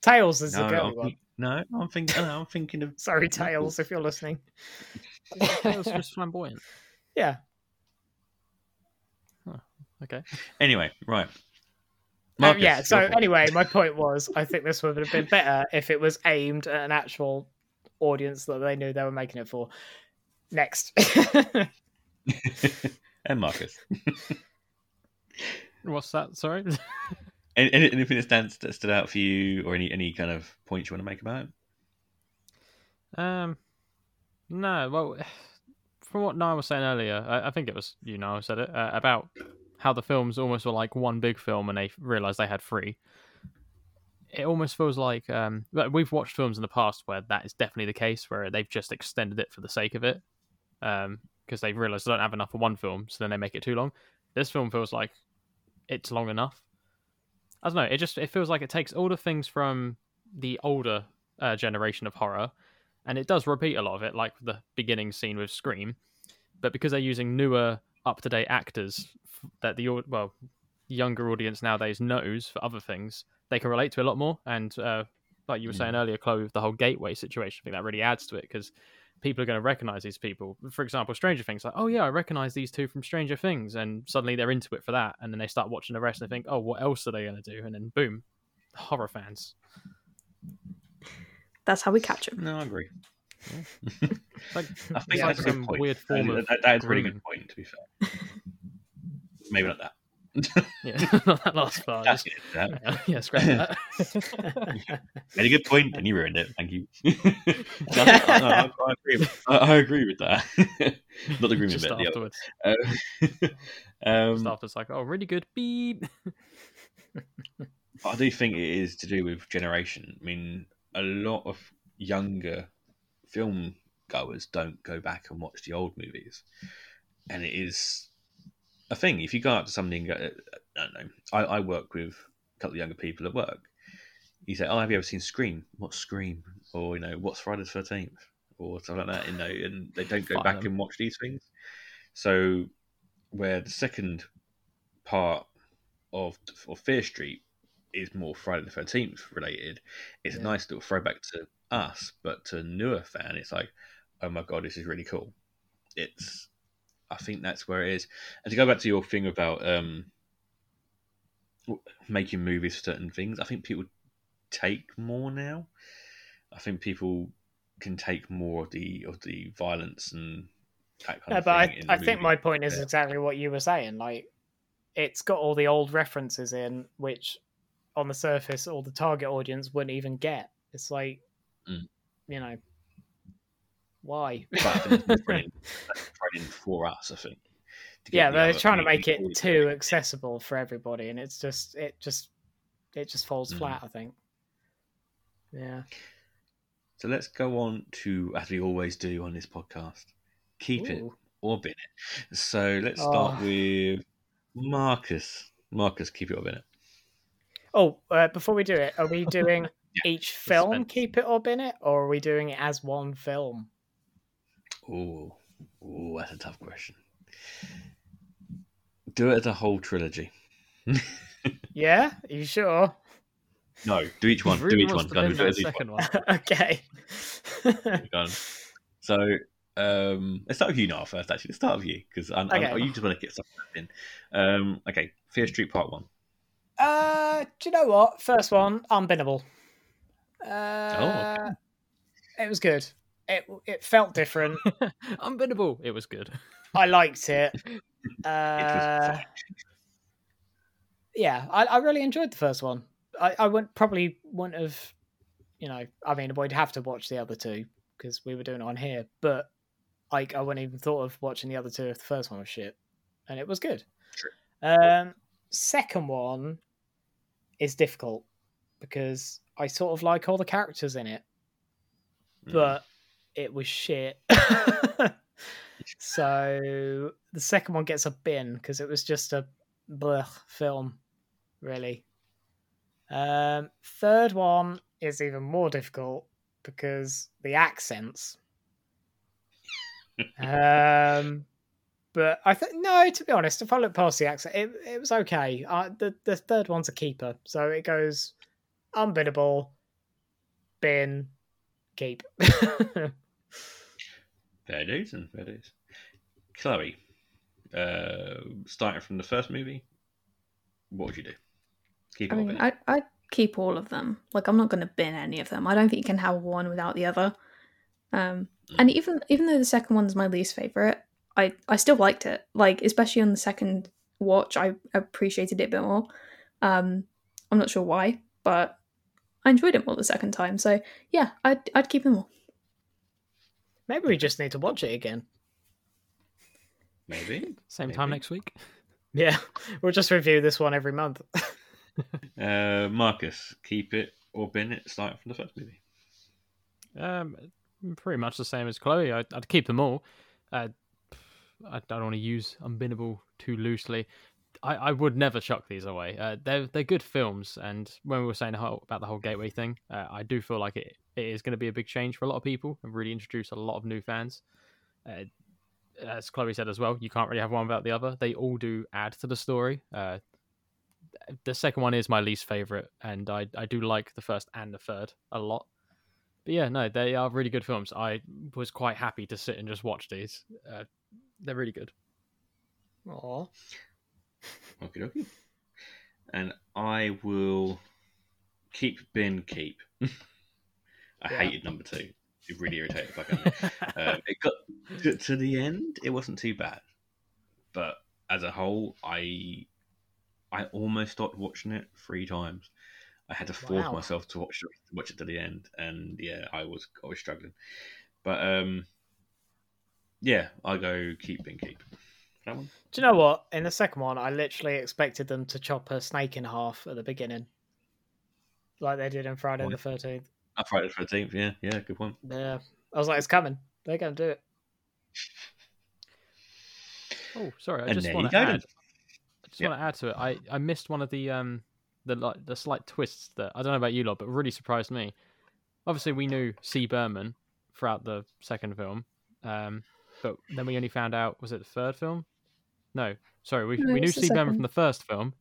Tails is No, the girly I'm, one. no, I'm thinking. No, I'm thinking of. Sorry, Tails, if you're listening. It was just flamboyant. yeah. Okay. Anyway, right. Um, yeah. So anyway, my point was, I think this would have been better if it was aimed at an actual audience that they knew they were making it for. Next. and Marcus. What's that? Sorry. Any, any- anything that stands that stood out for you, or any any kind of points you want to make about it? Um, no. Well, from what Niall was saying earlier, I, I think it was you, Niall, said it uh, about how the films almost were like one big film, and they realized they had three. It almost feels like um, we've watched films in the past where that is definitely the case, where they've just extended it for the sake of it, um, because they've realized they don't have enough for one film, so then they make it too long. This film feels like it's long enough. I don't know. It just it feels like it takes all the things from the older uh, generation of horror, and it does repeat a lot of it, like the beginning scene with Scream. But because they're using newer, up to date actors that the well younger audience nowadays knows for other things, they can relate to a lot more. And uh, like you were saying earlier, Chloe, with the whole gateway situation, I think that really adds to it because people are going to recognize these people. For example, Stranger Things, like, oh yeah, I recognize these two from Stranger Things, and suddenly they're into it for that, and then they start watching the rest and they think, oh, what else are they going to do? And then boom, horror fans. That's how we catch them. No, I agree. Like, I think Yeah, that's a some good point. weird That- form of that, that is a really good point, to be fair. Maybe not that. Yeah, not that last part. That's just- it. That. yeah, scratch that. Made a good point, and you ruined it. Thank you. No, I, I, agree. With, I, I agree with that. not the grooming just bit. The afterwards. other. Um, Just after it's like, oh, really good. Beep. I do think it is to do with generation. I mean, a lot of younger film goers don't go back and watch the old movies, and it is a thing. If you go out to somebody and go, uh, uh, I don't know, I, I work with a couple of younger people at work. You say, "Oh, have you ever seen Scream? What's Scream?" Or you know, "What's Friday the Thirteenth? Or something like that. You know, and they don't go Fine. back and watch these things. So, where the second part of of Fear Street is more Friday the Thirteenth related. It's Yeah. a nice little throwback to us, but to a newer fan, it's like, oh my god, this is really cool. It's, I think that's where it is. And to go back to your thing about um, making movies for certain things, I think people take more now. I think people can take more of the of the violence and that kind No, of but thing. I, I think my point is Yeah. exactly what you were saying. Like, it's got all the old references in, which on the surface, all the target audience wouldn't even get. It's like, Mm. you know, why? But I think it's more brilliant, brilliant for us. I think. yeah, the they're trying to make it too accessible for everybody, and it's just, it just, it just falls Mm. flat. I think. Yeah. So let's go on to, as we always do on this podcast, keep it or bin it. So let's start Oh. with Marcus. Marcus, keep it or bin it. Oh, uh, before we do it, are we doing each film Suspense. keep it or bin it, or are we doing it as one film? Oh, oh, that's a tough question. Do it as a whole trilogy. Yeah, are you sure? No, do each one. Really do each one. Go on, do each second one. okay. Go on. So um, let's start with you now first. Actually, let's start with you because I, I, Okay. you just want to get something in. Um, okay, Fear Street Part One. Uh, do you know what? First one, unbinnable. Uh, Oh, okay. It was good. It it felt different. Unbinnable. It was good. I liked it. It Uh, yeah, I, I really enjoyed the first one. I, I wouldn't probably wouldn't have, you know, I mean, we'd have to watch the other two because we were doing it on here, but like I wouldn't even thought of watching the other two if the first one was shit, and it was good. True. Um, second one is difficult because I sort of like all the characters in it, Mm. but it was shit. so the second one gets a bin because it was just a blech film, really. Um, third one is even more difficult because the accents. um, but I think no. To be honest, if I look past the accent, it, it was okay. Uh, the the third one's a keeper, so it goes unbiddable, bin, keep. Fair dues and fair dues. Chloe, uh, starting from the first movie, what would you do? Keep I mean? I I keep all of them. Like I'm not going to bin any of them. I don't think you can have one without the other. Um, Mm. and even even though the second one's my least favorite, I I still liked it. Like especially on the second watch, I appreciated it a bit more. Um, I'm not sure why, but I enjoyed it more the second time. So yeah, I'd I'd keep them all. Maybe we just need to watch it again. Maybe. Same time next week. Yeah, we'll just review this one every month. Uh, Marcus, keep it or bin it, starting from the first movie. Um, pretty much the same as Chloe. I'd, I'd keep them all. Uh, I don't want to use unbinnable too loosely. I, I would never chuck these away. Uh, they're they're good films, and when we were saying the whole, about the whole gateway thing, uh, I do feel like it, it is going to be a big change for a lot of people and really introduce a lot of new fans. Uh, as Chloe said as well, you can't really have one without the other. They all do add to the story. Uh, the second one is my least favorite, and I I do like the first and the third a lot. But yeah, no, they are really good films. I was quite happy to sit and just watch these. Uh, they're really good. Aw. Okie dokie. And I will keep bin keep. I Yeah. hated number two. It really irritated the fuck out of me. um, it got to, to the end. It wasn't too bad, but as a whole, I I almost stopped watching it three times. I had to force Wow. myself to watch watch it to the end, and yeah, I was I was struggling. But um, yeah, I go keep and keep. That one. Do you know what? In the second one, I literally expected them to chop a snake in half at the beginning, like they did in Friday Why? the Thirteenth. Oh, Friday the Thirteenth. Yeah, yeah, good point. Yeah, I was like, it's coming. They're gonna do it. Oh, sorry. I And just there want you to go add. then. I just Yep. want to add to it. I, I missed one of the um the like the slight twists that I don't know about you lot, but really surprised me. Obviously, we knew C. Berman throughout the second film, um, but then we only found out was it the third film? No, sorry, we No, we knew was the C. Berman from the first film.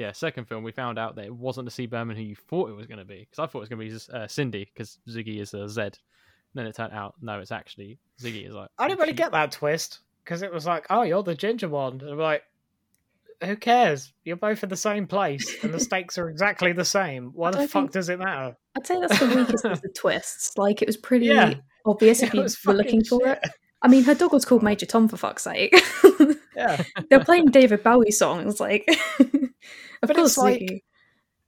Yeah, second film we found out that it wasn't the C. Berman who you thought it was going to be because I thought it was going to be uh, Cindy because Ziggy is a Z. Then it turned out no, it's actually Ziggy is like. I didn't really she- get that twist because it was like, oh, you're the ginger one. And I'm like, who cares? You're both in the same place and the stakes are exactly the same. Why the fuck think- does it matter? I'd say that's the weakest of the twists. Like it was pretty Yeah. obvious if you were looking fucking for it. I mean, her dog was called Major Tom for fuck's sake. Yeah. They're playing David Bowie songs, like. Of But course, it's like- Ziggy.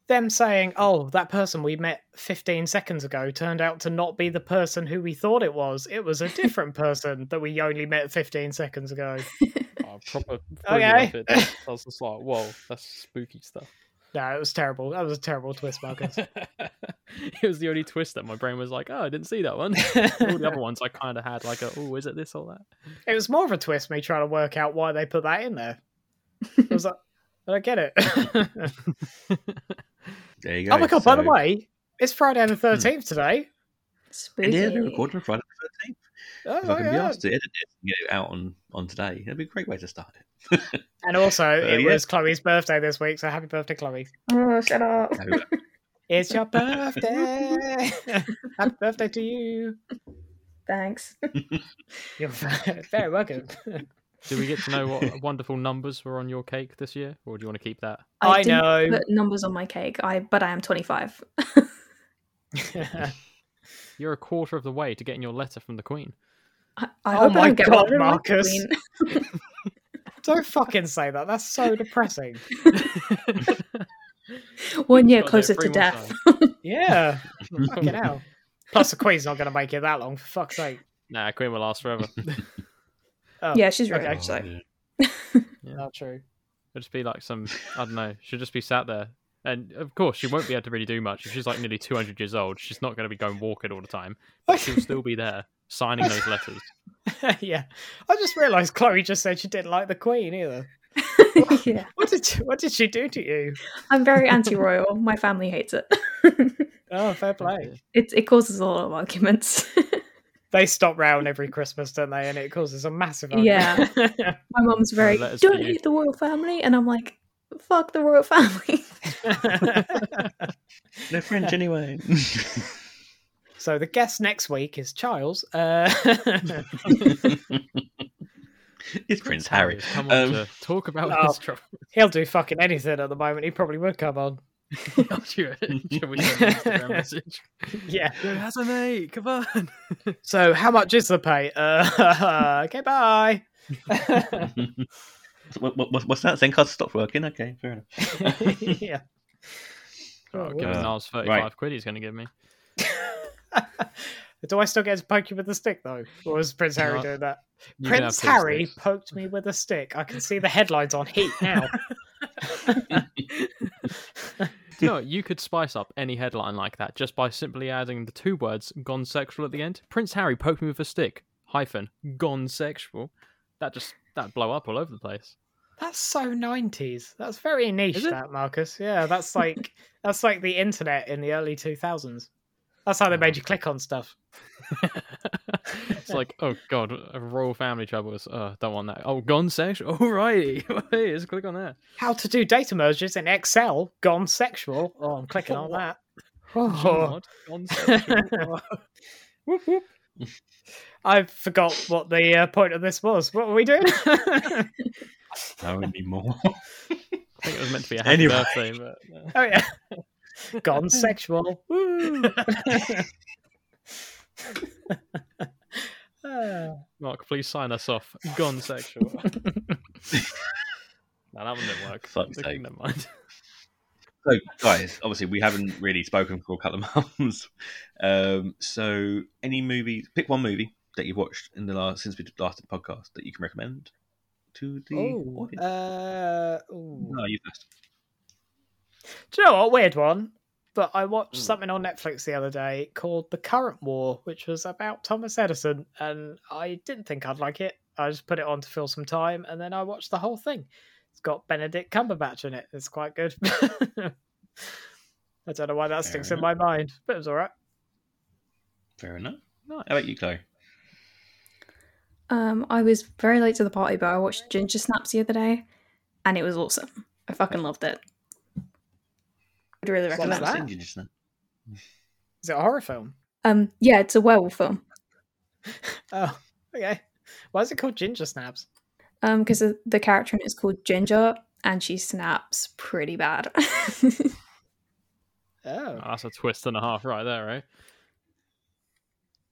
Them saying, oh, that person we met 15 seconds ago turned out to not be the person who we thought it was. It was a different person that we only met 15 seconds ago. Oh, proper Okay. okay. I was just like, whoa, that's spooky stuff. No, it was terrible. That was a terrible twist, Marcus. it was the only twist that my brain was like, oh, I didn't see that one. All the other ones I kind of had like, a, oh, is it this or that? It was more of a twist, me trying to work out why they put that in there. I was like, I get it. There you go. oh my god! By the way, it's Friday the thirteenth today. Spooky. yeah, they're recording on Friday the Thirteenth. Oh If I my can be asked to edit it and get it out on, on today, that'd be a great way to start it. And also, Uh, it yeah. was Chloe's birthday this week, so happy birthday, Chloe! Oh, shut up. It's your birthday. happy birthday to you. Thanks. You're very welcome. Did we get to know what wonderful numbers were on your cake this year, or do you want to keep that? I didn't know. Put numbers on my cake. I but I am 25. You're a quarter of the way to getting your letter from the Queen. I, I Oh hope I my don't get God, one. Marcus. Don't fucking say that. That's so depressing. One year Gotta do it closer to death. Yeah. fucking hell. Plus, the Queen's not going to make it that long, for fuck's sake. Nah, Queen will last forever. Oh, Yeah, she's okay. right. So yeah. Not true. It'll just be like some, I don't know. She'll just be sat there, and of course she won't be able to really do much. If she's like nearly two hundred years old, she's not going to be going walking all the time. But she'll still be there signing those letters. yeah. I just realised Chloe just said she didn't like the Queen either. yeah, What did she, what did she do to you? I'm very anti-royal. My family hates it. Oh, fair play. it it causes a lot of arguments. They stop round every Christmas, don't they? And it causes a massive Yeah. My mum's very letters don't you." hate the royal family, and I'm like, fuck the royal family. They're French anyway. so the guest next week is Charles. Uh, it's Prince Harry. has come on Um, to talk about Oh. his trouble. he'll do fucking anything at the moment. He probably would come on. Should should we send an Instagram message? Yeah. Yo, how's a mate? Come on. So how much is the pay? Uh, okay, bye. what, what, what's that? Zen card stopped working? Okay, fair enough. yeah. Oh, Oh, give him Uh, thirty-five right. quid. He's going to give me. Do I still get to poke you with a stick though? Or was Prince Harry doing that? You Prince Harry sticks. poked me with a stick. I can see the headlines on Heat now. You know? You could spice up any headline like that just by simply adding the two words "gone sexual" at the end. Prince Harry poked me with a stick. Hyphen gone sexual. That just that blow up all over the place. That's so nineties. That's very niche, that Marcus. Yeah, that's like that's like the internet in the early two thousands. That's how they made you click on stuff. it's like, oh god, a royal family troubles. Uh, don't want that. Oh, gone sexual. Alrighty, hey, let's click on that. How to do data merges in Excel? Gone sexual. Oh, I'm clicking on that. Oh. What? Gone sexual. Whoop, whoop. I forgot what the uh, point of this was. What were we doing? No, anymore. I think it was meant to be a happy Anyway. birthday, but uh, oh yeah, gone sexual. Mark, please sign us off. Gone sexual. no, that one didn't work. Fuck's sake. Never mind. So, guys, obviously, we haven't really spoken for a couple of months. Um, so, any movie, pick one movie that you've watched in the last since we last did the podcast that you can recommend to the Oh, audience. uh, no, you first. Do you know what? Weird one. But I watched Hmm. something on Netflix the other day called The Current War, which was about Thomas Edison, and I didn't think I'd like it. I just put it on to fill some time, and then I watched the whole thing. It's got Benedict Cumberbatch in it. It's quite good. I don't know why that Fair sticks in my mind, but it was all right. Fair enough. How about you, Chloe? Um, I was very late to the party, but I watched Ginger Snaps the other day, and it was awesome. I fucking loved it. Would really What's recommend. that? Just now. Is it a horror film? Um, yeah, it's a werewolf film. Oh, okay. Why is it called Ginger Snaps? Um, because the, the character in it is called Ginger, and she snaps pretty bad. Oh, Oh, that's a twist and a half right there, right?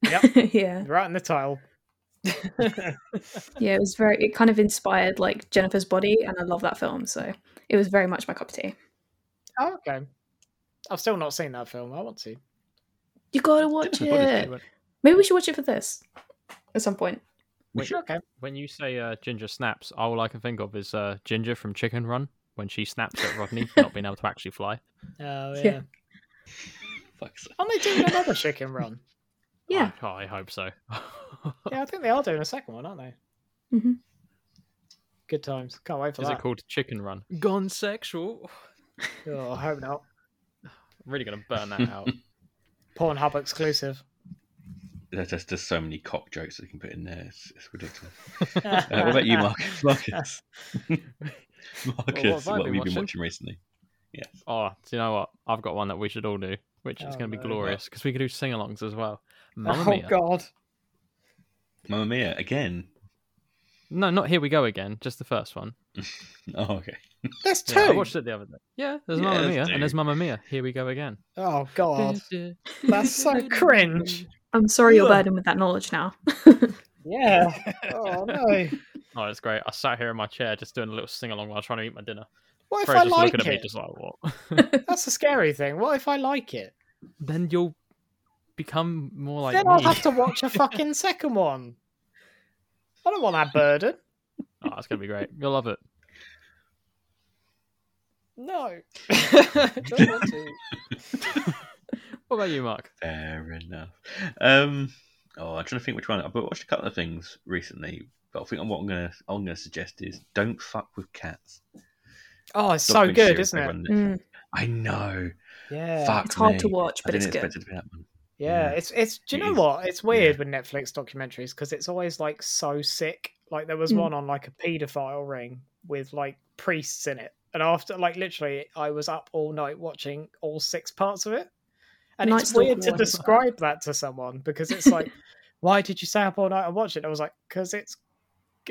yeah, yeah, right in the title. yeah. It was very. It kind of inspired like Jennifer's Body, and I love that film. So it was very much my cup of tea. oh, okay. I've still not seen that film. I want to. You gotta watch Jennifer's Body is it. Maybe we should watch it for this at some point. We should. Okay. when you say uh, Ginger snaps, all I can think of is uh, Ginger from Chicken Run when she snaps at Rodney for not being able to actually fly. Oh yeah. Yeah. Fuck's sake. Aren't they doing another chicken run? Yeah. I, I hope so. Yeah, I think they are doing a second one, aren't they? hmm Good times. Can't wait for Is that. it called Chicken Run? Gone sexual. Oh, I hope not. I'm really gonna burn that out. Pornhub exclusive. There's just, there's so many cock jokes that you can put in there. It's, it's ridiculous. Uh, what about you, Marcus? Marcus. Marcus, have what have been you been watching? watching recently? Yes. Oh, do you know what? I've got one that we should all do, which is Oh, going to be no. glorious because we could do sing-alongs as well. Mamma oh mia! God. Mamma Mia again. No, not here we go again. Just the first one. Oh, okay. There's two. Yeah, I watched it the other day. Yeah, there's Yeah, Mamma Mia two. and there's Mamma Mia. Here we go again. Oh God. That's so cringe. I'm sorry you're burdened with that knowledge now. Yeah. Oh no. Oh, it's great. I sat here in my chair just doing a little sing-along while trying to eat my dinner. What if Freya's I just like looking at me, it? just like what? That's the scary thing. What if I like it? then you'll become more like then me. I'll have to watch a fucking second one. I don't want that burden. Oh, it's gonna be great. You'll love it. No. don't want to. What about you, Mark? Fair enough. Um, oh, I'm trying to think which one. I've watched a couple of things recently, but I think what I'm gonna I'm gonna suggest is don't fuck with cats. Oh, it's so good, isn't it? Mm, I know. Yeah. Fuck it's hard me. to watch, but it's didn't good. expect it to be that one. Yeah, Yeah. it's it's. Do you It know is- what? It's weird yeah. with Netflix documentaries because it's always like so sick. Like there was Mm. one on like a paedophile ring with like priests in it, and after like literally, I was up all night watching all six parts of it. And Night it's weird to describe that to someone because it's like, why did you stay up all night and watch it? And I was like, because it's.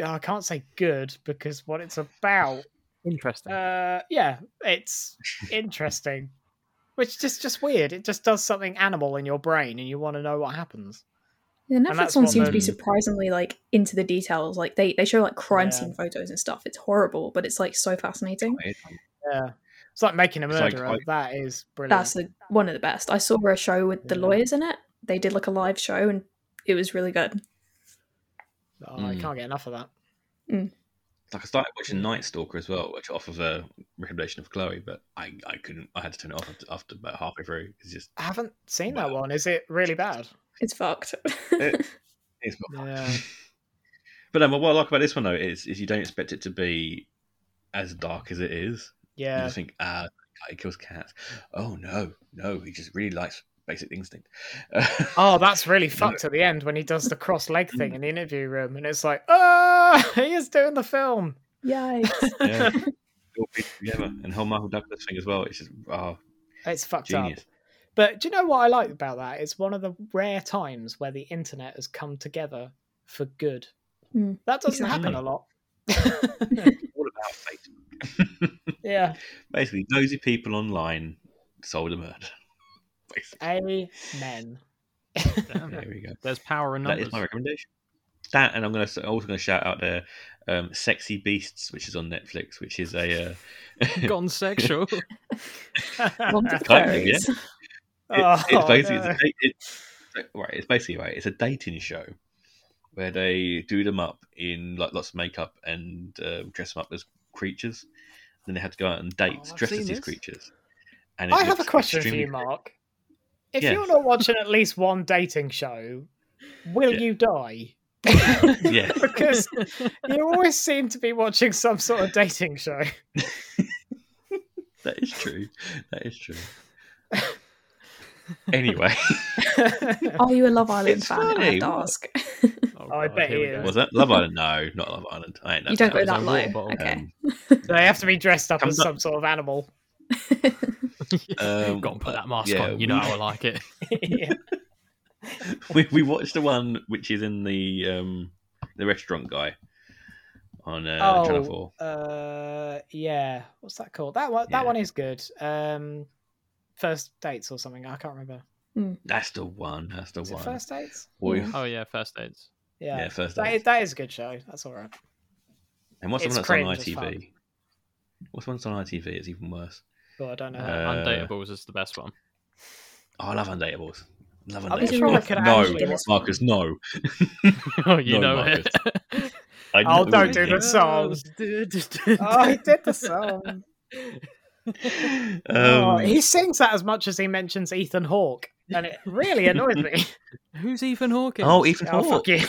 I can't say good because what it's about Interesting. uh, yeah, it's interesting, which is just just weird. It just does something animal in your brain, and you want to know what happens. The Netflix one seems to be surprisingly like into the details. Like they, they show like crime Yeah. scene photos and stuff. It's horrible, but it's like so fascinating. Yeah, it's like making a It's like- murderer. that is brilliant. That's the, one of the best. I saw a show with the Yeah. lawyers in it. They did like a live show and it was really good. Oh, I Mm. can't get enough of that. Like I started watching Night Stalker as well, which off of a recommendation of Chloe, but I, I couldn't. I had to turn it off after, after about halfway through. It's just I haven't seen that one. Is it really bad? It's fucked. it, it's not. Yeah. But um, what I like about this one though is is you don't expect it to be as dark as it is. You Yeah, just think, ah, guy kills cats. Oh no, no, he just really likes Basic Instinct. Oh, that's really fucked at the end when he does the cross leg thing in the interview room, and it's like, oh, he is doing the film. Yikes. yeah. All pieced together. And the whole Michael Douglas thing as well. It's just oh, It's fucked genius. up. But do you know what I like about that? It's one of the rare times where the internet has come together for good. Mm, That doesn't exactly. happen a lot. All about Facebook. yeah. Basically, nosy people online sold a murder. Basically. Amen. There we go. There's power in That numbers. is my recommendation. That, and I'm going to also going to shout out there, um, "Sexy Beasts," which is on Netflix, which is a. Uh, Gone sexual. Kind of, yeah. fairies. It- Oh, it's basically no. it's, a, it's right. It's basically right. It's a dating show where they do them up in like lots of makeup and um, dress them up as creatures. Then they have to go out on dates Oh, I've dressed as these creatures. And I have a looks question for you. Mark. If Yeah. you're not watching at least one dating show, will Yeah. you die? Yeah, because you always seem to be watching some sort of dating show. that is true. That is true. Anyway, Are you a Love Island It's fan? I funny, have to ask. Oh, I bet here he is. was that Love Island? No, not Love Island. I ain't no You don't fan. go that a low. Okay. Um, they have to be dressed up Comes as up- some sort of animal. Um, Got to put that mask yeah, on. You know we- how I like it. yeah. we we watched the one which is in the um the restaurant guy on uh, Channel Four. Oh, uh, yeah. What's that called? That one. That Yeah. one is good. Um, first dates or something. I can't remember. That's the one. That's the Is one. first dates? Boy, Oh yeah, first dates. Yeah. yeah, first That date. is, that is a good show. That's all right. And what's the one that's on cringe as fuck. ITV? What's the one that's on ITV? It's even worse. But I don't know. Uh, Undateables is the best one. Oh, I love Undateables. Love I'm Undateables. sure I could no, actually- Marcus, no. oh, you No, know Marcus. it. I Oh, know don't do the song. oh, he did the song. oh, Um, he sings that as much as he mentions Ethan Hawke, and it really annoys me. Who's Ethan Hawkins? oh, Ethan oh, Hawke. fuck you.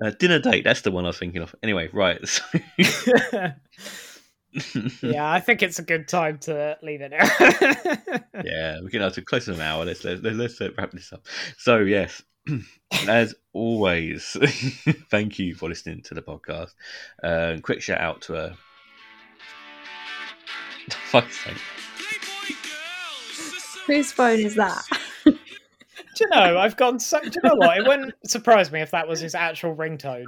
Uh, dinner date. That's the one I was thinking of. Anyway, right. So, yeah, I think it's a good time to leave it now. yeah, we're getting up to close to an hour. Let's let's, let's uh, wrap this up. So yes, as always, thank you for listening to the podcast. Uh, quick shout out to uh, fuck's sake. Whose phone is that? do you know, I've gone so. Do you know what? It wouldn't surprise me if that was his actual ringtone.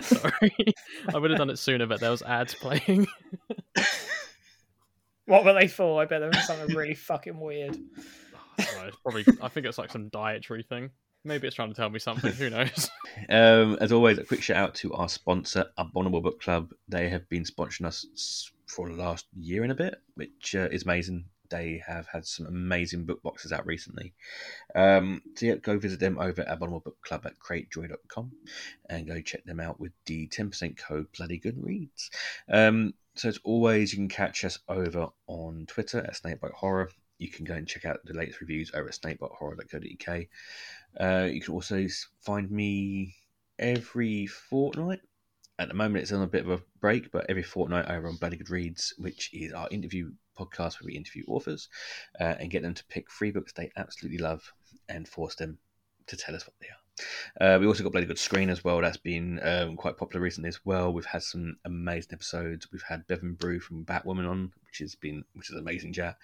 Sorry, I would have done it sooner, but there was ads playing. What were they for? I bet there was something really fucking weird. Well, it's probably, I think it's like some dietary thing. Maybe it's trying to tell me something. Who knows? Um, as always, a quick shout out to our sponsor, Abominable Book Club. They have been sponsoring us for the last year and a bit, which uh, is amazing. They have had some amazing book boxes out recently. Um, so yeah, go visit them over at Abominable Book Club at cratejoy.com and go check them out with the 10% code Bloody Good Reads. Um, so as always, you can catch us over on Twitter at Snakebite Horror. You can go and check out the latest reviews over at snakebitehorror.co.uk. Uh, you can also find me every fortnight. At the moment, it's on a bit of a break, but every fortnight over on Bloody Good Reads, which is our interview podcast where we interview authors uh, and get them to pick three books they absolutely love and force them to tell us what they are. Uh, we also got Bloody Good Screen as well. That's been um, quite popular recently as well. We've had some amazing episodes. We've had Bevan Brew from Batwoman on, which has been which is amazing chat.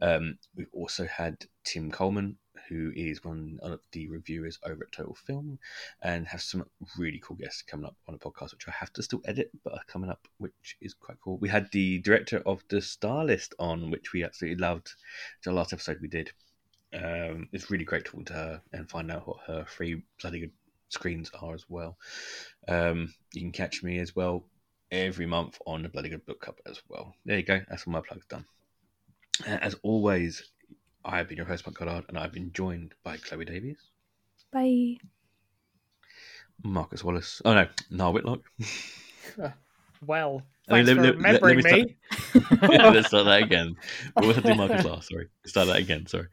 Um, we've also had Tim Coleman, who is one of the reviewers over at Total Film, and have some really cool guests coming up on a podcast, which I have to still edit, but are coming up, which is quite cool. We had the director of the Stylist on, which we absolutely loved. The last episode we did. Um, it's really great talking to her and find out what her free bloody good screens are as well. Um, you can catch me as well every month on the Bloody Good Book Cup as well. There you go. That's all my plugs done. As always, I have been your host, Mark Goddard, and I've been joined by Chloe Davies, Bye. Marcus Wallace. Oh no, Niall Whitlock. Uh, well, I mean, let- for let- let- let remembering me me. Let's start that again. What was I doing Marcus last? Sorry. Start that again. Sorry.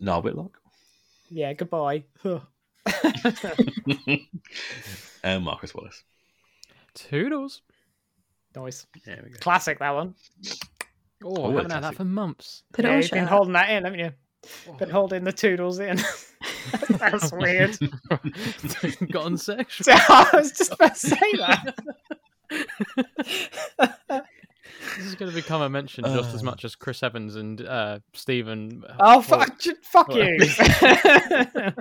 Niall Whitlock yeah, goodbye. and Marcus Wallace. Toodles. nice. There we go. Classic, that one. Oh, Oh, I haven't had classic. that for months. Put yeah, you've been shirt. holding that in, haven't you? Been holding the toodles in. That's weird. Gotten sexual. I was just about to say that. This is going to become a mention just as Uh. much as Chris Evans and uh, Stephen. oh, fuck, fuck Well- you.